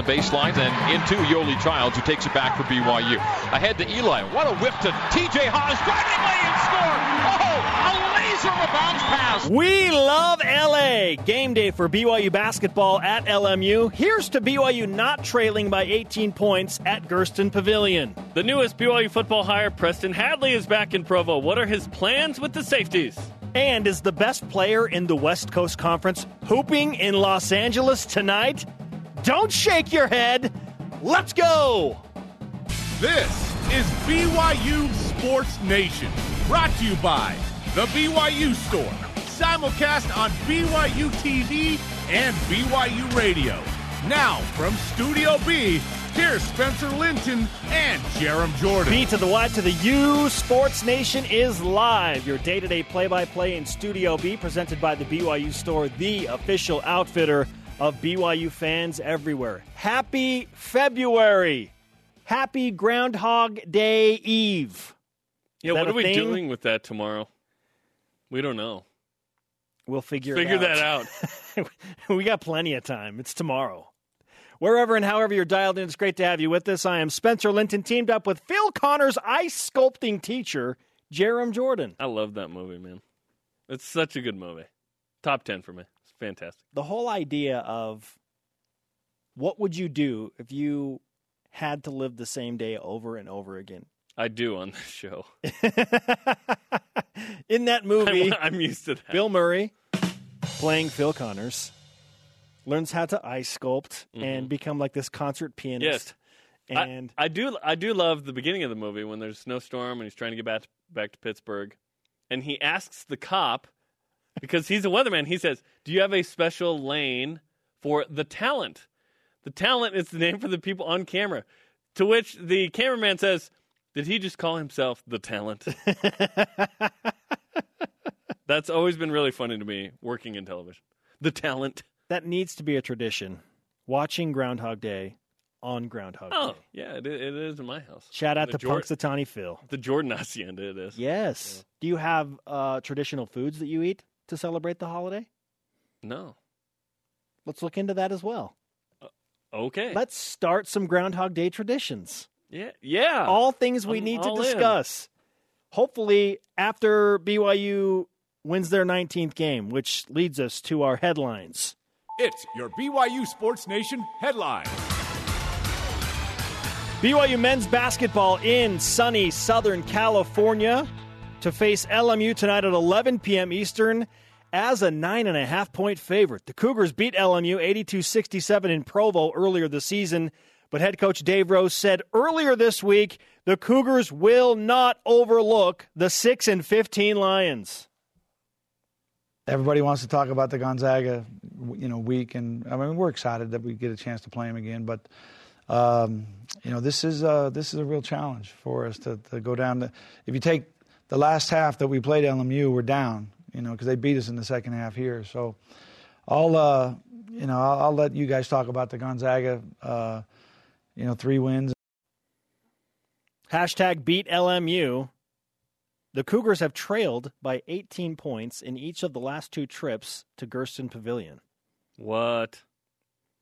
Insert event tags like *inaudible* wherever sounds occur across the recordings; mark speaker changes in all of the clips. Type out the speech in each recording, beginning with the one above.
Speaker 1: the baseline and into Yoeli Childs, who takes it back for BYU. Ahead to Eli. What a whip to TJ Haws. Driving lane score. Oh, a laser of a bounce pass.
Speaker 2: We love LA. Game day for BYU basketball at LMU. Here's to BYU not trailing by 18 points at Gersten Pavilion.
Speaker 3: The newest BYU football hire, Preston Hadley, is back in Provo. What are his plans with the safeties?
Speaker 2: And is the best player in the West Coast Conference hooping in Los Angeles tonight? Don't shake your head. Let's go.
Speaker 4: This is BYU Sports Nation, brought to you by The BYU Store, simulcast on BYU TV and BYU Radio. Now, from Studio B, here's Spencer Linton and Jarom Jordan.
Speaker 2: B to the Y to the U. Sports Nation is live. Your day to day play by play in Studio B, presented by the BYU Store, the official outfitter of BYU fans everywhere. Happy February. Happy Groundhog Day Eve.
Speaker 3: Yeah, what are we
Speaker 2: thing?
Speaker 3: doing with that tomorrow? We don't know.
Speaker 2: We'll figure,
Speaker 3: Figure
Speaker 2: it
Speaker 3: that
Speaker 2: out.
Speaker 3: out. *laughs*
Speaker 2: we got plenty of time. It's tomorrow. Wherever and however you're dialed in, it's great to have you with us. I am Spencer Linton, teamed up with Phil Connor's ice sculpting teacher, Jarom Jordan.
Speaker 3: I love that movie, man. It's such a good movie. Top 10 for me. Fantastic.
Speaker 2: The whole idea of what would you do if you had to live the same day over and over again?
Speaker 3: I do on this show. *laughs*
Speaker 2: In that movie,
Speaker 3: I'm, *laughs* I'm used to that.
Speaker 2: Bill Murray playing Phil Connors learns how to ice sculpt and become like this concert pianist.
Speaker 3: Mm-hmm. I-
Speaker 2: And
Speaker 3: I, do I do love the beginning of the movie when there's a snowstorm and he's trying to get back back to Pittsburgh, and he asks the cop because he's a weatherman. He says, "Do you have a special lane for the talent?" The talent is the name for the people on camera. To which the cameraman says, "Did he just call himself the talent?" *laughs* That's always been really funny to me working in television. The talent.
Speaker 2: that needs to be a tradition. Watching Groundhog Day on Groundhog
Speaker 3: Oh,
Speaker 2: Day.
Speaker 3: yeah, it, it is in my house.
Speaker 2: Shout out
Speaker 3: The
Speaker 2: to Punxsutawney Phil.
Speaker 3: The Jordan Hacienda it is.
Speaker 2: Yes. Do you have uh, traditional foods that you eat to celebrate the holiday?
Speaker 3: No.
Speaker 2: Let's look into that as well.
Speaker 3: Uh, okay.
Speaker 2: Let's start some Groundhog Day traditions.
Speaker 3: yeah. Yeah.
Speaker 2: All things we
Speaker 3: I'm
Speaker 2: need to
Speaker 3: all in.
Speaker 2: discuss. Hopefully, after BYU wins their 19th game, which leads us to our headlines.
Speaker 4: It's your BYU Sports Nation headline.
Speaker 2: BYU men's basketball in sunny Southern California to face LMU tonight at 11 p.m. Eastern as a nine and a half point favorite. The Cougars beat LMU 82 67 in Provo earlier this season, but head coach Dave Rose said earlier this week the Cougars will not overlook the 6 and 15 Lions.
Speaker 5: everybody wants to talk about the Gonzaga, you know, week, and I mean we're excited that we get a chance to play them again. But um, you know, this is uh, this is a real challenge for us to, to go down. To, if you take the last half that we played LMU, we're down, you know, because they beat us in the second half here. So I'll uh, you know I'll, I'll let you guys talk about the Gonzaga, uh, you know, three wins.
Speaker 2: Hashtag beat LMU. The Cougars have trailed by 18 points in each of the last two trips to Gersten Pavilion.
Speaker 3: What?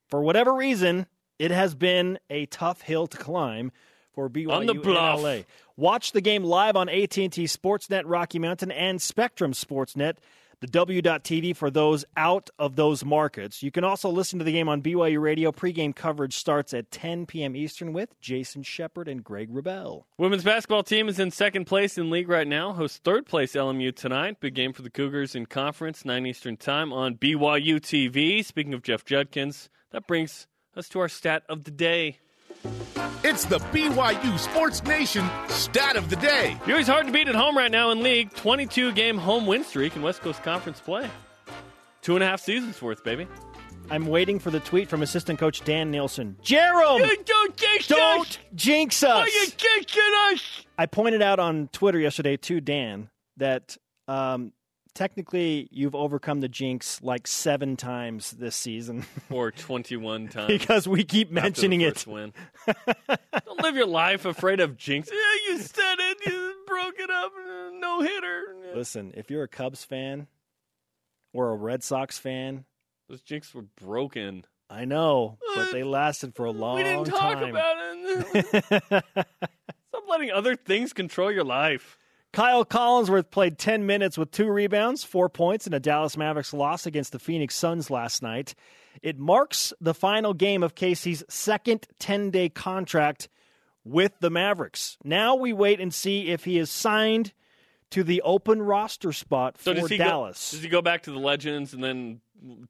Speaker 2: For whatever reason, it has been a tough hill to climb for BYU
Speaker 3: On the bluff.
Speaker 2: LA. Watch the game live on AT&T Sportsnet Rocky Mountain and Spectrum Sportsnet, the W.TV for those out of those markets. You can also listen to the game on BYU Radio. Pregame coverage starts at 10 p.m. Eastern with Jason Shepard and Greg Wrubell.
Speaker 3: Women's basketball team is in second place in league right now. Hosts third place LMU tonight. Big game for the Cougars in conference, 9 Eastern time on BYU TV. Speaking of Jeff Judkins, that brings us to our stat of the day.
Speaker 4: It's the BYU Sports Nation stat of the day.
Speaker 3: BYU's hard to beat at home right now in league. 22 game home win streak in West Coast Conference play. Two and a half seasons worth, baby.
Speaker 2: I'm waiting for the tweet from assistant coach Dan Nielsen. Jerome,
Speaker 3: don't jinx
Speaker 2: don't jinx us.
Speaker 3: Are you jinxing us?
Speaker 2: I pointed out on Twitter yesterday to Dan that um, technically you've overcome the jinx like seven times this season *laughs*
Speaker 3: Or 21 times.
Speaker 2: because we keep mentioning it.
Speaker 3: Don't live your life afraid of jinx. Yeah, you said it. You broke it up. No hitter.
Speaker 2: Listen, if you're a Cubs fan or a Red Sox fan,
Speaker 3: Those jinx were broken.
Speaker 2: I know, but uh, they lasted for a long time.
Speaker 3: we didn't talk
Speaker 2: time.
Speaker 3: about it. *laughs* Stop letting other things control your life.
Speaker 2: Kyle Collinsworth played 10 minutes with two rebounds, four points, in a Dallas Mavericks loss against the Phoenix Suns last night. It marks the final game of Casey's second 10 day contract with the Mavericks. Now we wait and see if he is signed to the open roster spot
Speaker 3: So
Speaker 2: for Dallas.
Speaker 3: Go, does he go back to the Legends and then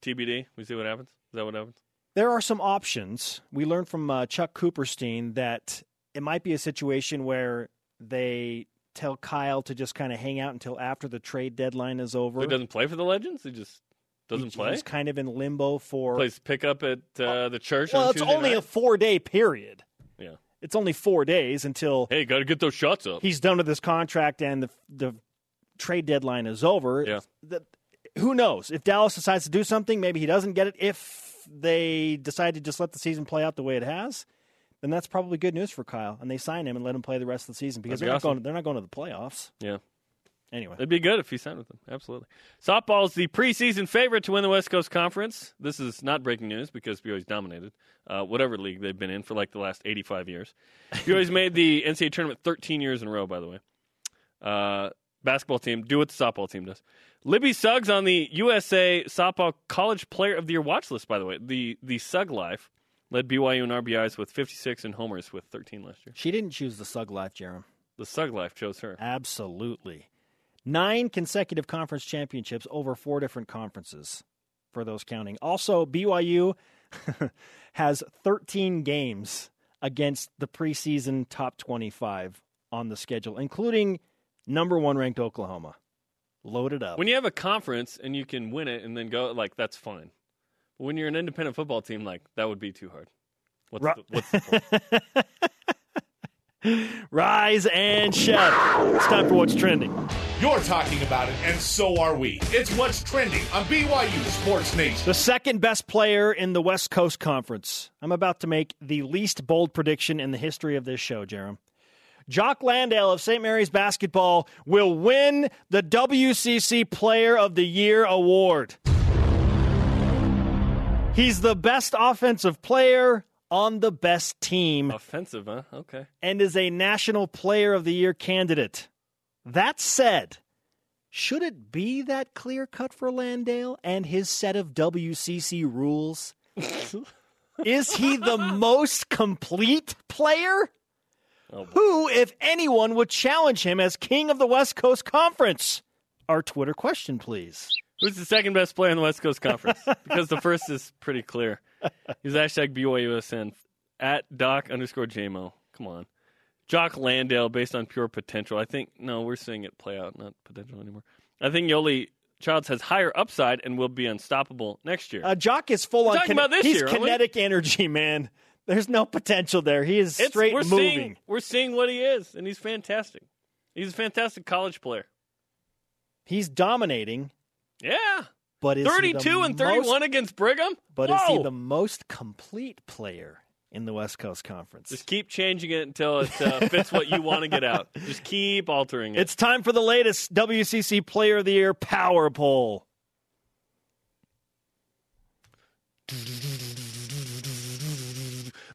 Speaker 3: TBD? We see what happens. Is that what happens?
Speaker 2: There are some options. We learned from uh, Chuck Cooperstein that it might be a situation where they tell Kyle to just kind of hang out until after the trade deadline is over.
Speaker 3: He doesn't play for the Legends. He just doesn't
Speaker 2: He-
Speaker 3: play.
Speaker 2: He's kind of in limbo for.
Speaker 3: Plays pickup at uh, the church.
Speaker 2: well,
Speaker 3: on
Speaker 2: it's
Speaker 3: Tuesday
Speaker 2: only
Speaker 3: night.
Speaker 2: a four day period.
Speaker 3: yeah.
Speaker 2: It's only four days until
Speaker 3: Hey, got to get those shots up.
Speaker 2: he's done with his contract and the the trade deadline is over.
Speaker 3: Yeah.
Speaker 2: The- who knows? If Dallas decides to do something, maybe he doesn't get it. If they decide to just let the season play out the way it has, then that's probably good news for Kyle. And they sign him and let him play the rest of the season because
Speaker 3: That'd be
Speaker 2: they're not
Speaker 3: awesome.
Speaker 2: going. They're not going to the playoffs
Speaker 3: yeah.
Speaker 2: anyway.
Speaker 3: It'd be good if he signed with them. Absolutely. Softball's the preseason favorite to win the West Coast Conference. This is not breaking news because BYU's dominated uh, whatever league they've been in for like the last 85 years. *laughs* BYU's made the NCAA tournament 13 years in a row, by the way. Uh, basketball team, do what the softball team does. Libby Suggs on the USA Softball College Player of the Year watch list, by the way. The, the Sug Life led BYU in RBIs with 56 and homers with 13 last year.
Speaker 2: She didn't choose the Sug Life, Jarom.
Speaker 3: The Sug Life chose her.
Speaker 2: Absolutely. Nine consecutive conference championships over four different conferences for those counting. Also, BYU *laughs* has 13 games against the preseason top 25 on the schedule, including number one ranked Oklahoma. Loaded up.
Speaker 3: When you have a conference and you can win it and then go, like that's fine. But when you're an independent football team, like that would be too hard. What's,
Speaker 2: Ru-
Speaker 3: the, what's the point? *laughs*
Speaker 2: Rise and shout. It's time for what's trending.
Speaker 4: You're talking about it, and so are we. It's what's trending on BYU Sports Nation.
Speaker 2: The second best player in the West Coast Conference. I'm about to make the least bold prediction in the history of this show, Jarom. Jock Landale of St. Mary's basketball will win the WCC Player of the Year award. He's the best offensive player on the best team
Speaker 3: Offensive, huh? Okay.
Speaker 2: and is a National Player of the Year candidate. That said, should it be that clear cut for Landale and his set of WCC rules? *laughs* is he the most complete player?
Speaker 3: Oh.
Speaker 2: Who, if anyone, would challenge him as king of the West Coast Conference? Our Twitter question, please.
Speaker 3: Who's the second best player in the West Coast Conference? *laughs* because the first is pretty clear. He's hashtag BYUSN at Doc underscore JMO. Come on. Jock Landale based on pure potential. I think, no, we're seeing it play out, not potential anymore. I think Yoeli Childs has higher upside and will be unstoppable next year.
Speaker 2: Uh, Jock is full on.
Speaker 3: talking about this
Speaker 2: he's
Speaker 3: year,
Speaker 2: kinetic energy, man. There's no potential there. He is
Speaker 3: It's-
Speaker 2: straight
Speaker 3: we're
Speaker 2: moving.
Speaker 3: Seeing, we're seeing what he is, and he's fantastic. He's a fantastic college player.
Speaker 2: He's dominating,
Speaker 3: Yeah.
Speaker 2: but is
Speaker 3: 32 and 31
Speaker 2: most-
Speaker 3: against Brigham?
Speaker 2: But
Speaker 3: Whoa.
Speaker 2: is he the most complete player in the West Coast Conference?
Speaker 3: Just keep changing it until it uh, *laughs* fits what you want to get out. Just keep altering it.
Speaker 2: It's time for the latest WCC Player of the Year Power Poll.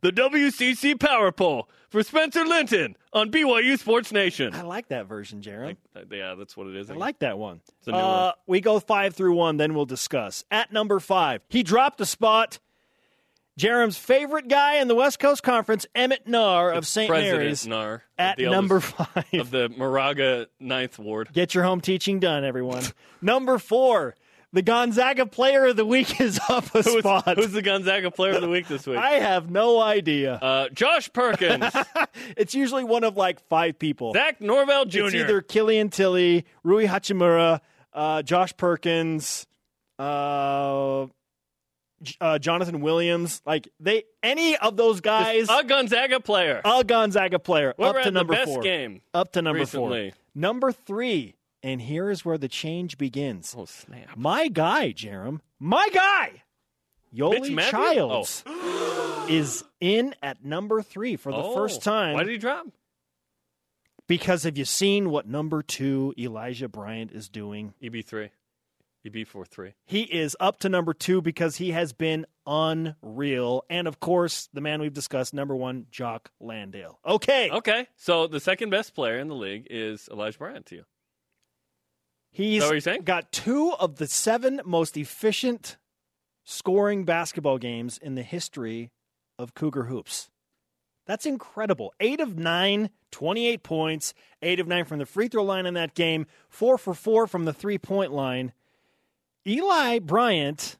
Speaker 3: the WCC Power Poll for Spencer Linton on BYU Sports Nation.
Speaker 2: I like that version, Jaron.
Speaker 3: Uh, Yeah, that's what it is.
Speaker 2: I like that one.
Speaker 3: It's a new
Speaker 2: Uh,
Speaker 3: one.
Speaker 2: we go five through one, then we'll discuss. At number five, he dropped a spot. Jarom's favorite guy in the West Coast Conference, Emmett Naar of St. Mary's,
Speaker 3: Naar,
Speaker 2: at number five.
Speaker 3: of the Moraga Ninth Ward.
Speaker 2: Get your home teaching done, everyone. *laughs* number four, the Gonzaga Player of the Week *laughs* is up a
Speaker 3: Who's,
Speaker 2: spot.
Speaker 3: who's the Gonzaga Player of the Week this week?
Speaker 2: I have no idea.
Speaker 3: Uh, Josh Perkins, *laughs*
Speaker 2: it's usually one of like five people.
Speaker 3: Zach Norvell Jr.
Speaker 2: It's either Killian Tillie, Rui Hachimura, uh, Josh Perkins, uh, uh, Jonathan Williams. Like they, any of those guys,
Speaker 3: a Gonzaga player.
Speaker 2: a Gonzaga player, up to number
Speaker 3: best
Speaker 2: four.
Speaker 3: game
Speaker 2: Up to number
Speaker 3: recently.
Speaker 2: four. Number three, and here is where the change begins.
Speaker 3: Oh snap!
Speaker 2: My guy, Jarom, my guy,
Speaker 3: Yoeli?
Speaker 2: Childs, oh. *gasps* is in at number three for the
Speaker 3: Oh,
Speaker 2: first time.
Speaker 3: Why did he drop?
Speaker 2: Because have you seen what number two Elijah Bryant is doing?
Speaker 3: EB three. He beat 4 3.
Speaker 2: He is up to number two because he has been unreal. And of course, the man we've discussed, number one, Jock Landale. Okay.
Speaker 3: Okay. So the second best player in the league is Elijah Bryant to you.
Speaker 2: He's
Speaker 3: what saying?
Speaker 2: got two of the seven most efficient scoring basketball games in the history of Cougar Hoops. That's incredible. Eight of nine, 28 points, eight of nine from the free throw line in that game, four for four from the three point line. Eli Bryant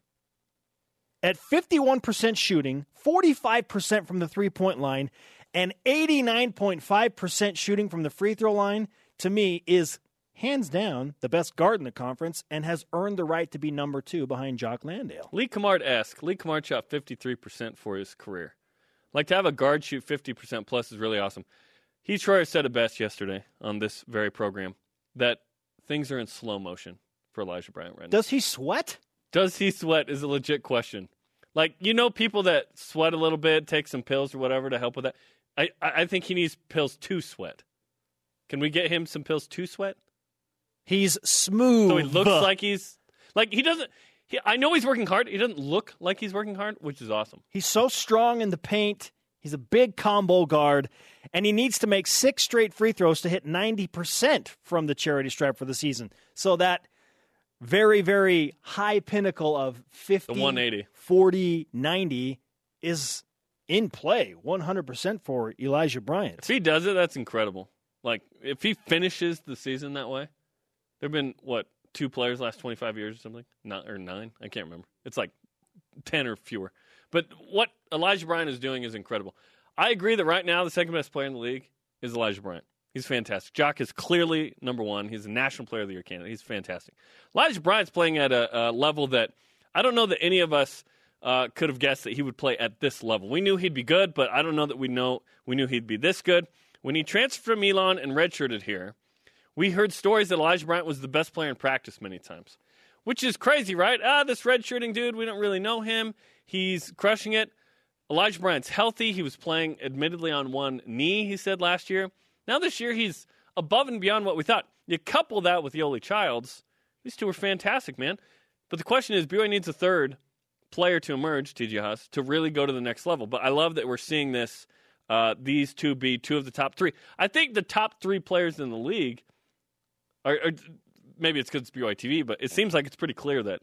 Speaker 2: at 51% shooting, 45% from the three point line, and 89.5% shooting from the free throw line, to me, is hands down the best guard in the conference and has earned the right to be number two behind Jock Landale.
Speaker 3: Lee Cummard esque. Lee Cummard shot 53% for his career. Like to have a guard shoot 50% plus is really awesome. Heath Schroyer said it best yesterday on this very program that things are in slow motion for Elijah Bryant right now.
Speaker 2: Does he sweat?
Speaker 3: Does he sweat is a legit question. Like, you know, people that sweat a little bit, take some pills or whatever to help with that. I I think he needs pills to sweat. Can we get him some pills to sweat?
Speaker 2: He's smooth.
Speaker 3: So he looks like he's like he doesn't. He, I know he's working hard. He doesn't look like he's working hard, which is awesome.
Speaker 2: He's so strong in the paint. He's a big combo guard, and he needs to make six straight free throws to hit 90% from the charity stripe for the season. So that very, very high pinnacle of 50,
Speaker 3: The 180.
Speaker 2: 40, 90 is in play 100% for Elijah Bryant.
Speaker 3: If he does it, that's incredible. Like if he finishes the season that way, there've been what two players last twenty five years or something, not or nine. I can't remember. It's like ten or fewer. But what Elijah Bryant is doing is incredible. I agree that right now the second best player in the league is Elijah Bryant. He's fantastic. Jock is clearly number one. He's a National Player of the Year candidate. He's fantastic. Elijah Bryant's playing at a, a level that I don't know that any of us uh, could have guessed that he would play at this level. We knew he'd be good, but I don't know that we know we knew he'd be this good. When he transferred from Elon and redshirted here, we heard stories that Elijah Bryant was the best player in practice many times, which is crazy, right? Ah, this redshirting dude, we don't really know him. He's crushing it. Elijah Bryant's healthy. He was playing, admittedly, on one knee, he said last year. Now this year, he's above and beyond what we thought. You couple that with Yoeli Childs, these two are fantastic, man. But the question is, BYU needs a third player to emerge, TJ Haws, to really go to the next level. But I love that we're seeing this, uh, these two be two of the top three. I think the top three players in the league are, are maybe it's because it's BYU TV, but it seems like it's pretty clear that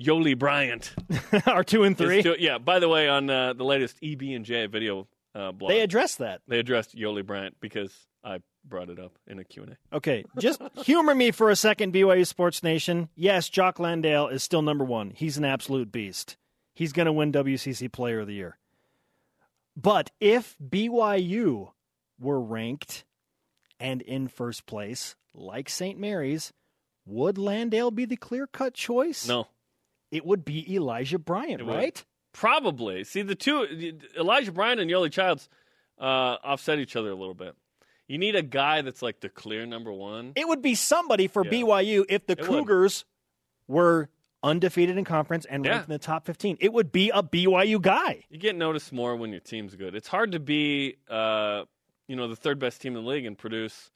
Speaker 3: Yoeli Bryant *laughs*
Speaker 2: Are two and three?
Speaker 3: two- yeah, by the way, on uh, the latest EB and J video uh, blog,
Speaker 2: They addressed that.
Speaker 3: they addressed Yoeli Bryant because I brought it up in a Q&A.
Speaker 2: Okay, just humor me for a second, BYU Sports Nation. Yes, Jock Landale is still number one. He's an absolute beast. He's going to win WCC Player of the Year. But if BYU were ranked and in first place, like St. Mary's, would Landale be the clear cut choice?
Speaker 3: No,
Speaker 2: It would be Elijah Bryant,
Speaker 3: It would.
Speaker 2: right?
Speaker 3: probably. See, the two, Elijah Bryant and Yoeli Childs uh, offset each other a little bit. You need a guy that's like the clear number one.
Speaker 2: It would be somebody for
Speaker 3: Yeah.
Speaker 2: BYU if the
Speaker 3: It would.
Speaker 2: Cougars were undefeated in conference and
Speaker 3: Yeah.
Speaker 2: ranked in the top 15. It would be a BYU guy.
Speaker 3: You get noticed more when your team's good. It's hard to be, uh, you know, the third best team in the league and produce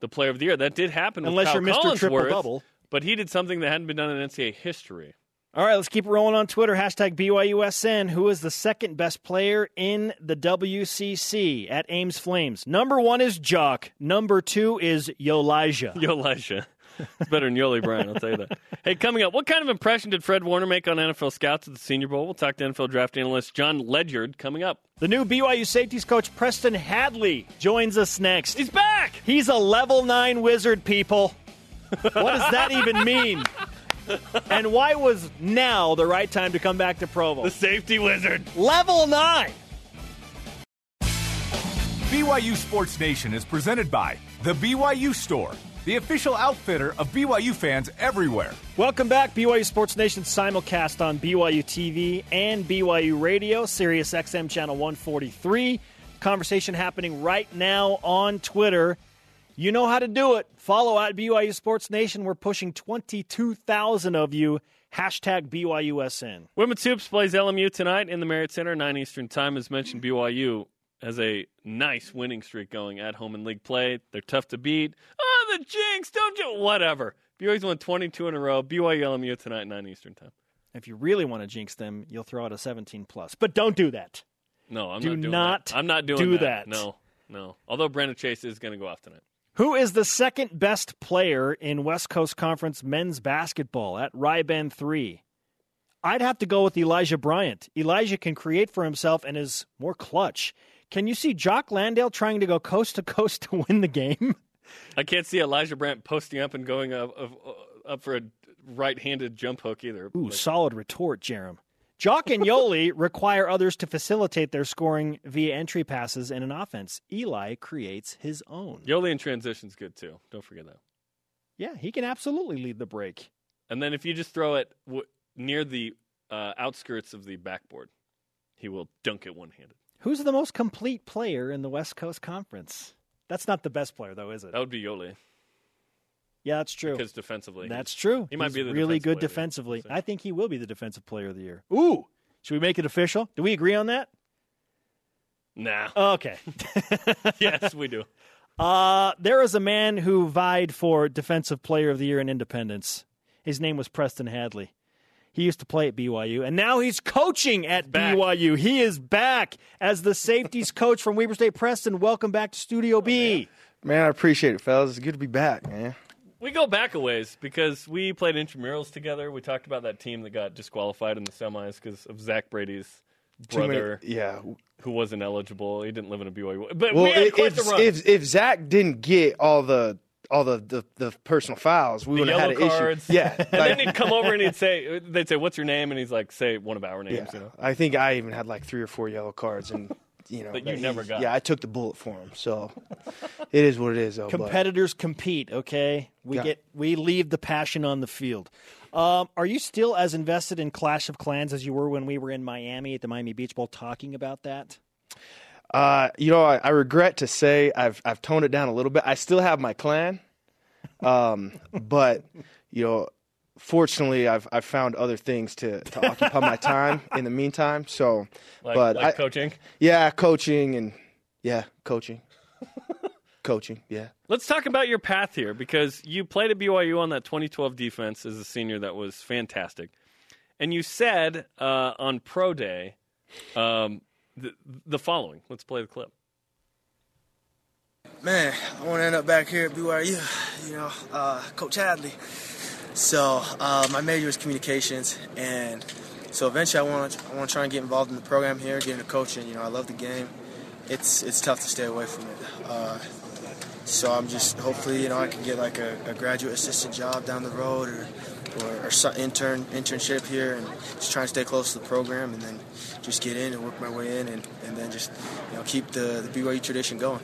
Speaker 3: the player of the year. That did happen with
Speaker 2: Unless
Speaker 3: Kyle
Speaker 2: you're Mr. Triple.
Speaker 3: But he did something that hadn't been done in NCAA history.
Speaker 2: All right, let's keep it rolling on Twitter. Hashtag BYUSN. Who is the second best player in the WCC at Ames Flames? Number one is Jock. Number two is Yolija.
Speaker 3: Yolisha. *laughs* *laughs* It's better than Yoli Brown, I'll tell you that. Hey, coming up, what kind of impression did Fred Warner make on NFL scouts at the Senior Bowl? We'll talk to NFL draft analyst John Ledyard coming up.
Speaker 2: The new BYU safeties coach Preston Hadley joins us next.
Speaker 3: He's back!
Speaker 2: He's a level nine wizard, people. What does that even mean? And why was now the right time to come back to Provo?
Speaker 3: The safety wizard.
Speaker 2: Level nine.
Speaker 6: BYU Sports Nation is presented by The BYU Store, the official outfitter of BYU fans everywhere.
Speaker 2: Welcome back, BYU Sports Nation simulcast on BYU TV and BYU Radio, Sirius XM channel 143. Conversation happening right now on Twitter. You know how to do it. Follow at BYU Sports Nation. We're pushing 22,000 of you. Hashtag BYUSN.
Speaker 3: Women's Hoops plays LMU tonight in the Marriott Center, 9 Eastern Time. As mentioned, BYU has a nice winning streak going at home in league play. They're tough to beat. Oh, the jinx! Don't you? Whatever. BYU's won 22 in a row. BYU LMU tonight, 9 Eastern time.
Speaker 2: If you really want to jinx them, you'll throw out a 17 plus. But don't do that.
Speaker 3: No, I'm
Speaker 2: Do
Speaker 3: not doing
Speaker 2: not
Speaker 3: that. I'm not doing
Speaker 2: do
Speaker 3: that.
Speaker 2: that.
Speaker 3: No, no. Although Brandon Chase is going to go off tonight.
Speaker 2: Who is the second best player in West Coast Conference men's basketball at Ryben 3? I'd have to go with Elijah Bryant. Elijah can create for himself and is more clutch. Can you see Jock Landale trying to go coast to coast *laughs* to win the game?
Speaker 3: I can't see Elijah Bryant posting up and going up, up, up for a right-handed jump hook either.
Speaker 2: Ooh,
Speaker 3: Like,
Speaker 2: solid retort, Jarom. Jock and Yoeli *laughs* require others to facilitate their scoring via entry passes in an offense. Eli creates his own.
Speaker 3: Yoeli in transition's good too. Don't forget that.
Speaker 2: Yeah, he can absolutely lead the break.
Speaker 3: And then if you just throw it w- near the uh, outskirts of the backboard, he will dunk it one-handed.
Speaker 2: Who's the most complete player in the West Coast Conference? That's not the best player, though, is it?
Speaker 3: That would be Yoeli
Speaker 2: Yeah, that's true.
Speaker 3: because defensively,
Speaker 2: That's true.
Speaker 3: He might
Speaker 2: He's
Speaker 3: be the
Speaker 2: really good
Speaker 3: player of year.
Speaker 2: defensively. I think he will be the defensive player of the year. Ooh, should we make it official? Do we agree on that?
Speaker 3: Nah.
Speaker 2: Okay. *laughs*
Speaker 3: yes, we do.
Speaker 2: Uh, there is a man who vied for defensive player of the year in Independence. His name was Preston Hadley. He used to play at BYU, and now he's coaching at
Speaker 3: back.
Speaker 2: BYU. He is back as the safeties *laughs* coach from Weber State. Preston, welcome back to Studio B.
Speaker 7: Oh, man, I appreciate it, fellas. It's good to be back, man.
Speaker 3: We go back a ways because we played intramurals together. We talked about that team that got disqualified in the semis because of Zach Brady's
Speaker 7: Too many-
Speaker 3: brother,
Speaker 7: yeah.
Speaker 3: who wasn't eligible. He didn't live in a BYU. But
Speaker 7: Well,
Speaker 3: we had
Speaker 7: if
Speaker 3: quite the run.
Speaker 7: if if Zach didn't get all the all the the, the personal files, we would have had an
Speaker 3: cards.
Speaker 7: issue. *laughs* Yeah,
Speaker 3: and
Speaker 7: like,
Speaker 3: then he'd come over and he'd say, they'd say, "What's your name?" And he's like, "Say one of our names."
Speaker 7: yeah.
Speaker 3: You know?
Speaker 7: I think I even had like three or four yellow cards, and you know,
Speaker 3: That you never got.
Speaker 7: Yeah, I took the bullet for him, so it is what it is. Though, but-
Speaker 2: Competitors compete. Okay, we
Speaker 7: Yeah.
Speaker 2: get we leave the passion on the field. Um, are you still as invested in Clash of Clans as you were when we were in Miami at the Miami Beach Bowl talking about that?
Speaker 7: Uh, you know, I, I regret to say I've I've toned it down a little bit. I still have my clan, um, *laughs* but you know, fortunately, I've I've found other things to, to occupy my time in the meantime. So,
Speaker 3: Like,
Speaker 7: but
Speaker 3: like
Speaker 7: I,
Speaker 3: coaching.
Speaker 7: yeah, coaching and yeah, coaching, *laughs* coaching, yeah.
Speaker 3: Let's talk about your path here because you played at BYU on that 2012 defense as a senior that was fantastic. And you said uh, on Pro Day um, the, the following. Let's play the clip.
Speaker 8: Man, I want to end up back here at BYU, you know, uh, Coach Hadley. So uh, my major is communications, and so eventually I want to I want to try and get involved in the program here, get into coaching. You know, I love the game. It's it's tough to stay away from it. Uh, so I'm just hopefully you know I can get like a, a graduate assistant job down the road or or, or some intern internship here and just try to stay close to the program and then just get in and work my way in and, and then just you know keep the, the BYU tradition going.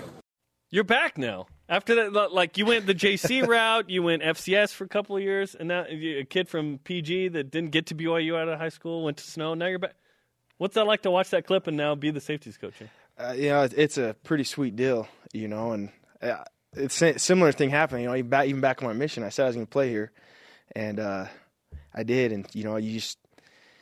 Speaker 3: You're back now. After that, like you went the JC *laughs* route, you went FCS for a couple of years, and now you- a kid from PG that didn't get to BYU out of high school went to Snow. Now you're back. What's that like to watch that clip and now be the safeties coach? here?
Speaker 7: Uh, you know, it's- it's a pretty sweet deal, you know, and uh, it's a similar thing happened. You know, even back, even back on my mission, I said I was going to play here, and uh, I did. And you know, you just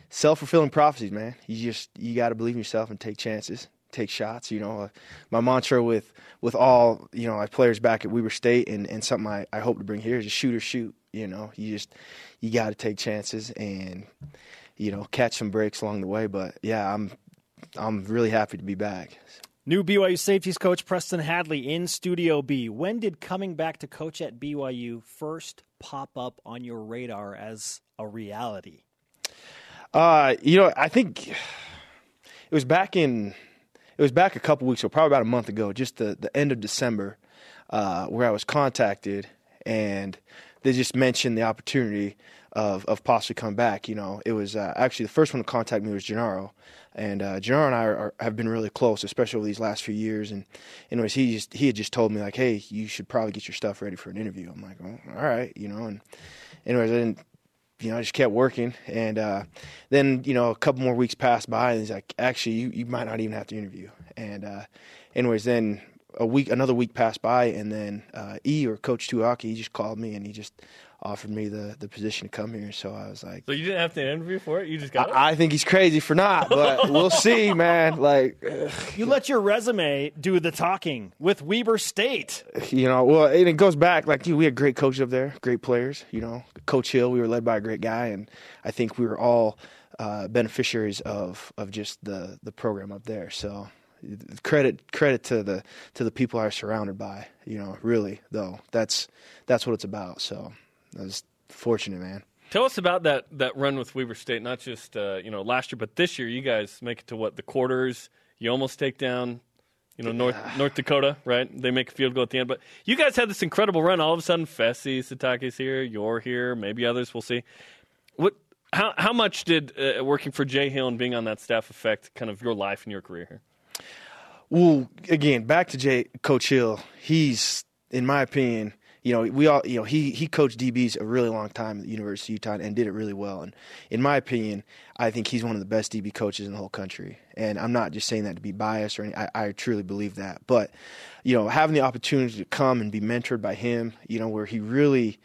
Speaker 7: self fulfilling prophecies, man. You just you got to believe in yourself and take chances, take shots. You know, uh, my mantra with with all you know my players back at Weber State, and, and something I, I hope to bring here is just shoot or shoot. You know, you just you got to take chances and you know catch some breaks along the way. But yeah, I'm I'm really happy to be back.
Speaker 2: New BYU safeties coach Preston Hadley in Studio B. When did coming back to coach at BYU first pop up on your radar as a reality?
Speaker 7: Uh, you know, I think it was back in it was back a couple weeks ago, probably about a month ago, just the the end of December, uh, where I was contacted and they just mentioned the opportunity of of possibly coming back. You know, it was uh, actually the first one to contact me was Jernaro, and uh, Jernaro and I are, are, have been really close, especially over these last few years. And anyways, he just he had just told me like, hey, you should probably get your stuff ready for an interview. I'm like, oh, all right, you know, and anyways, I didn't you know, I just kept working. And uh, then, you know, a couple more weeks passed by, and he's like, actually, you, you might not even have to interview. And, uh, anyways, then a week, another week passed by, and then uh, E or Coach Tuiaki, he just called me and he just offered me the the position to come here. So I was like,
Speaker 3: So you didn't have to interview for it. You just got it.
Speaker 7: I, I think he's crazy for not, but *laughs* we'll see, man. Like, ugh,
Speaker 2: You let your resume do the talking with Weber State.
Speaker 7: you know, well, and it goes back like dude, we had great coaches up there, great players. You know, Coach Hill, we were led by a great guy, and I think we were all uh, beneficiaries of of just the the program up there. So credit credit to the to the people I was surrounded by. You know, really though, that's that's what it's about. So I was fortunate, man.
Speaker 3: Tell us about that that run with Weber State. Not just uh, you know last year, but this year. You guys make it to what the quarters. You almost take down. You know North North Dakota, right? They make a field goal at the end, but you guys had this incredible run. All of a sudden, Fesi Sitake's here, you're here, maybe others. We'll see. What? How how much did uh, working for Jay Hill and being on that staff affect kind of your life and your career here?
Speaker 7: Well, again, back to Jay, Coach Hill. He's, in my opinion, you know, we all, you know, he he coached DBs a really long time at the University of Utah and did it really well. And in my opinion, I think he's one of the best DB coaches in the whole country. And I'm not just saying that to be biased or any, I, I truly believe that. But you know, having the opportunity to come and be mentored by him, you know, where he really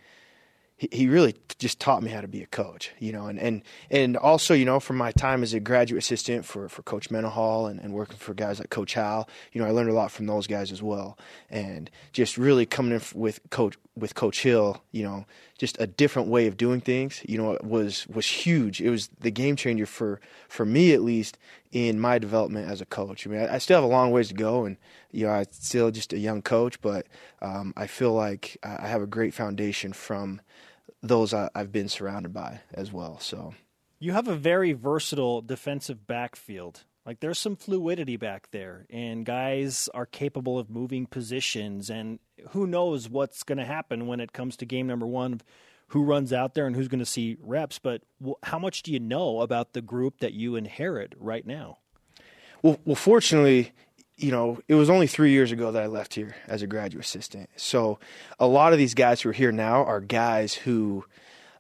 Speaker 7: he, really just taught me how to be a coach, you know, and, and, and also, you know, from my time as a graduate assistant for, for Coach Mendenhall and, and working for guys like Coach Hal, you know, I learned a lot from those guys as well. And just really coming in with Coach, with Coach Hill, you know, just a different way of doing things, you know, was, was huge. It was the game changer for, for me, at least in my development as a coach. I mean, I, I still have a long ways to go and, you know, I'm still just a young coach, but um, I feel like I have a great foundation from, those I, I've been surrounded by as well. So
Speaker 2: You have a very versatile defensive backfield. Like there's some fluidity back there, and guys are capable of moving positions. And who knows what's going to happen when it comes to game number one, who runs out there and who's going to see reps. But how much do you know about the group that you inherit right now?
Speaker 7: well, well, fortunately, you know, it was only three years ago that I left here as a graduate assistant. So a lot of these guys who are here now are guys who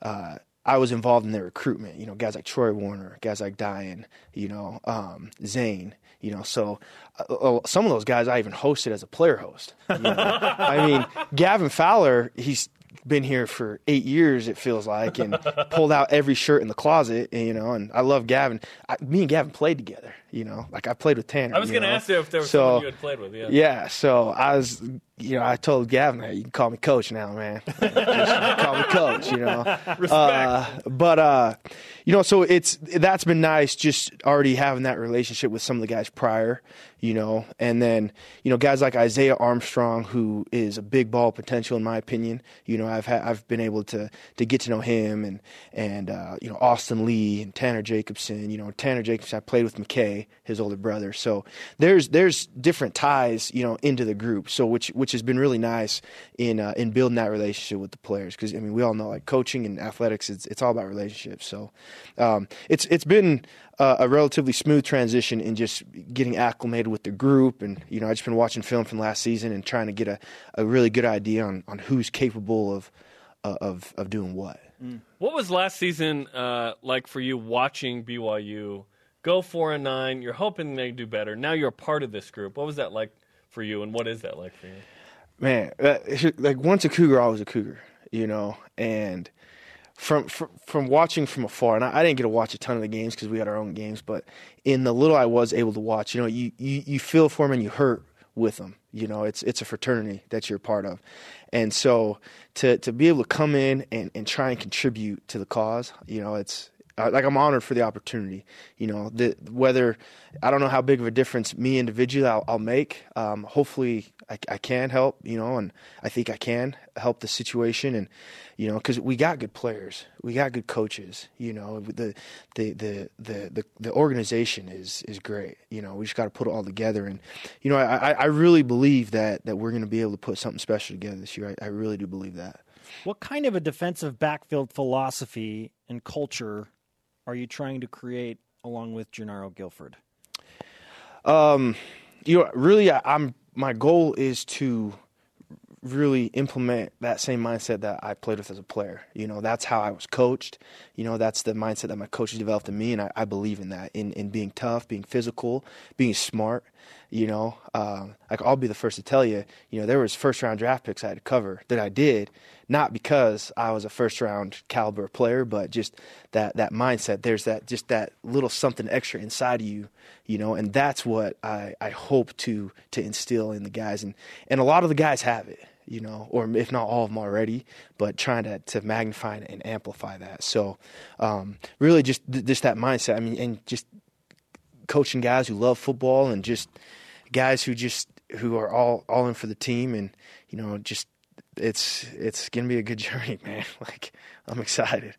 Speaker 7: uh, I was involved in their recruitment. You know, guys like Troy Warner, guys like Dayan, you know, um, Zane. You know, so uh, uh, some of those guys I even hosted as a player host. You know? *laughs* I mean, Gavin Fowler, he's been here for eight years, it feels like, and pulled out every shirt in the closet. And, you know, and I love Gavin. I, me and Gavin played together. You know, like I played with Tanner.
Speaker 3: I was going to ask you if there was
Speaker 7: So-
Speaker 3: someone you had played with. Yeah.
Speaker 7: Yeah, so I was, you know, I told Gavin, hey, you can call me coach now, man. *laughs* Just call me coach, you know. Uh, but uh, you know, so it's that's been nice, just already having that relationship with some of the guys prior, you know, and then you know guys like Isaiah Armstrong, who is a big ball potential in my opinion. You know, I've had I've been able to to get to know him and and uh, you know Austin Lee and Tanner Jacobson. You know, Tanner Jacobson, I played with McKay, his older brother. So there's there's different ties, you know, into the group. So which which has been really nice in uh, in building that relationship with the players because I mean we all know like coaching and athletics, it's it's all about relationships. So um, it's it's been uh, a relatively smooth transition in just getting acclimated with the group, and you know I've just been watching film from last season and trying to get a, a really good idea on, on who's capable of uh, of of doing what.
Speaker 3: What was last season uh, like for you watching BYU go four and nine? You're hoping they do better. Now you're a part of this group. What was that like for you, and what is that like for you?
Speaker 7: man, uh, like once a cougar, always a cougar, you know. And from from, from watching from afar, and I, I didn't get to watch a ton of the games because we had our own games, but in the little I was able to watch, you know, you you, you feel for them and you hurt with them. You know, it's it's a fraternity that you're part of, and so to to be able to come in and and try and contribute to the cause, you know, it's uh, like I'm honored for the opportunity. You know, the, whether I don't know how big of a difference me individually I'll, I'll make. Um, hopefully, I, I can help. You know, and I think I can help the situation. And you know, because we got good players, we got good coaches. You know, the the the the the, the organization is is great. You know, we just got to put it all together. And you know, I I really believe that that we're going to be able to put something special together this year. I, I really do believe that.
Speaker 2: What kind of a defensive backfield philosophy and culture are you trying to create along with Jernaro Gilford?
Speaker 7: Um, you know, really, I, I'm my goal is to really implement that same mindset that I played with as a player. You know, that's how I was coached. You know, that's the mindset that my coaches developed in me, and I, I believe in that. In in being tough, being physical, being smart. You know, um, like I'll be the first to tell you, you know, there was first round draft picks I had to cover that I did, not because I was a first round caliber player, but just that that mindset. There's that just that little something extra inside of you, you know, and that's what I, I hope to to instill in the guys, and and a lot of the guys have it, you know, or if not all of them already, but trying to to magnify and amplify that. So, um, really, just just that mindset. I mean, and just coaching guys who love football and just guys who just who are all all in for the team and you know just it's it's gonna be a good *laughs* journey man *laughs* like i'm excited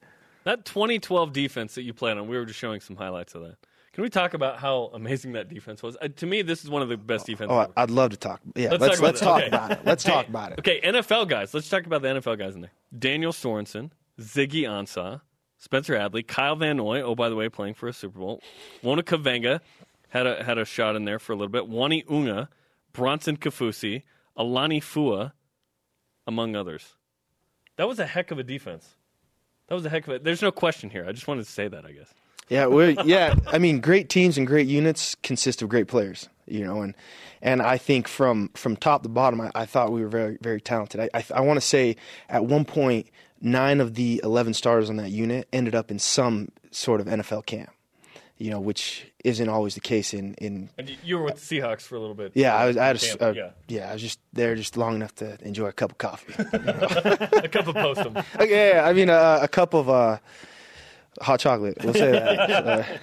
Speaker 3: That 2012 defense that you played on, we were just showing some highlights of that. Can we talk about how amazing that defense was? Uh, to me, this is one of the best defenses.
Speaker 7: oh
Speaker 3: ever.
Speaker 7: i'd love to talk yeah
Speaker 3: Let's
Speaker 7: let's
Speaker 3: talk about
Speaker 7: let's talk about it let's *laughs* talk about it
Speaker 3: Okay, NFL guys. Let's talk about the NFL guys in there. Daniel Sorensen, Ziggy Ansah, Spencer Hadley, Kyle Van Noy. Oh, by the way, playing for a Super Bowl. Uona Kaveinga had a had a shot in there for a little bit. Uani Unga, Bronson Kafusi, Alani Fua, among others. That was a heck of a defense. That was a heck of a. There's no question here. I just wanted to say that. I guess.
Speaker 7: Yeah, we yeah. I mean, great teams and great units consist of great players, you know, and and I think from from top to bottom, I, I thought we were very very talented. I I, I want to say at one point nine of the eleven stars on that unit ended up in some sort of NFL camp, you know, which isn't always the case in in.
Speaker 3: And you- you were with the Seahawks for a little bit.
Speaker 7: Yeah, I was. I had a,
Speaker 3: Camp,
Speaker 7: uh,
Speaker 3: yeah.
Speaker 7: yeah, I was just there just long enough to enjoy a cup of coffee. *laughs*
Speaker 3: a cup of postum. *laughs*
Speaker 7: Okay, yeah, I mean uh, a cup of uh, hot chocolate. We'll say that.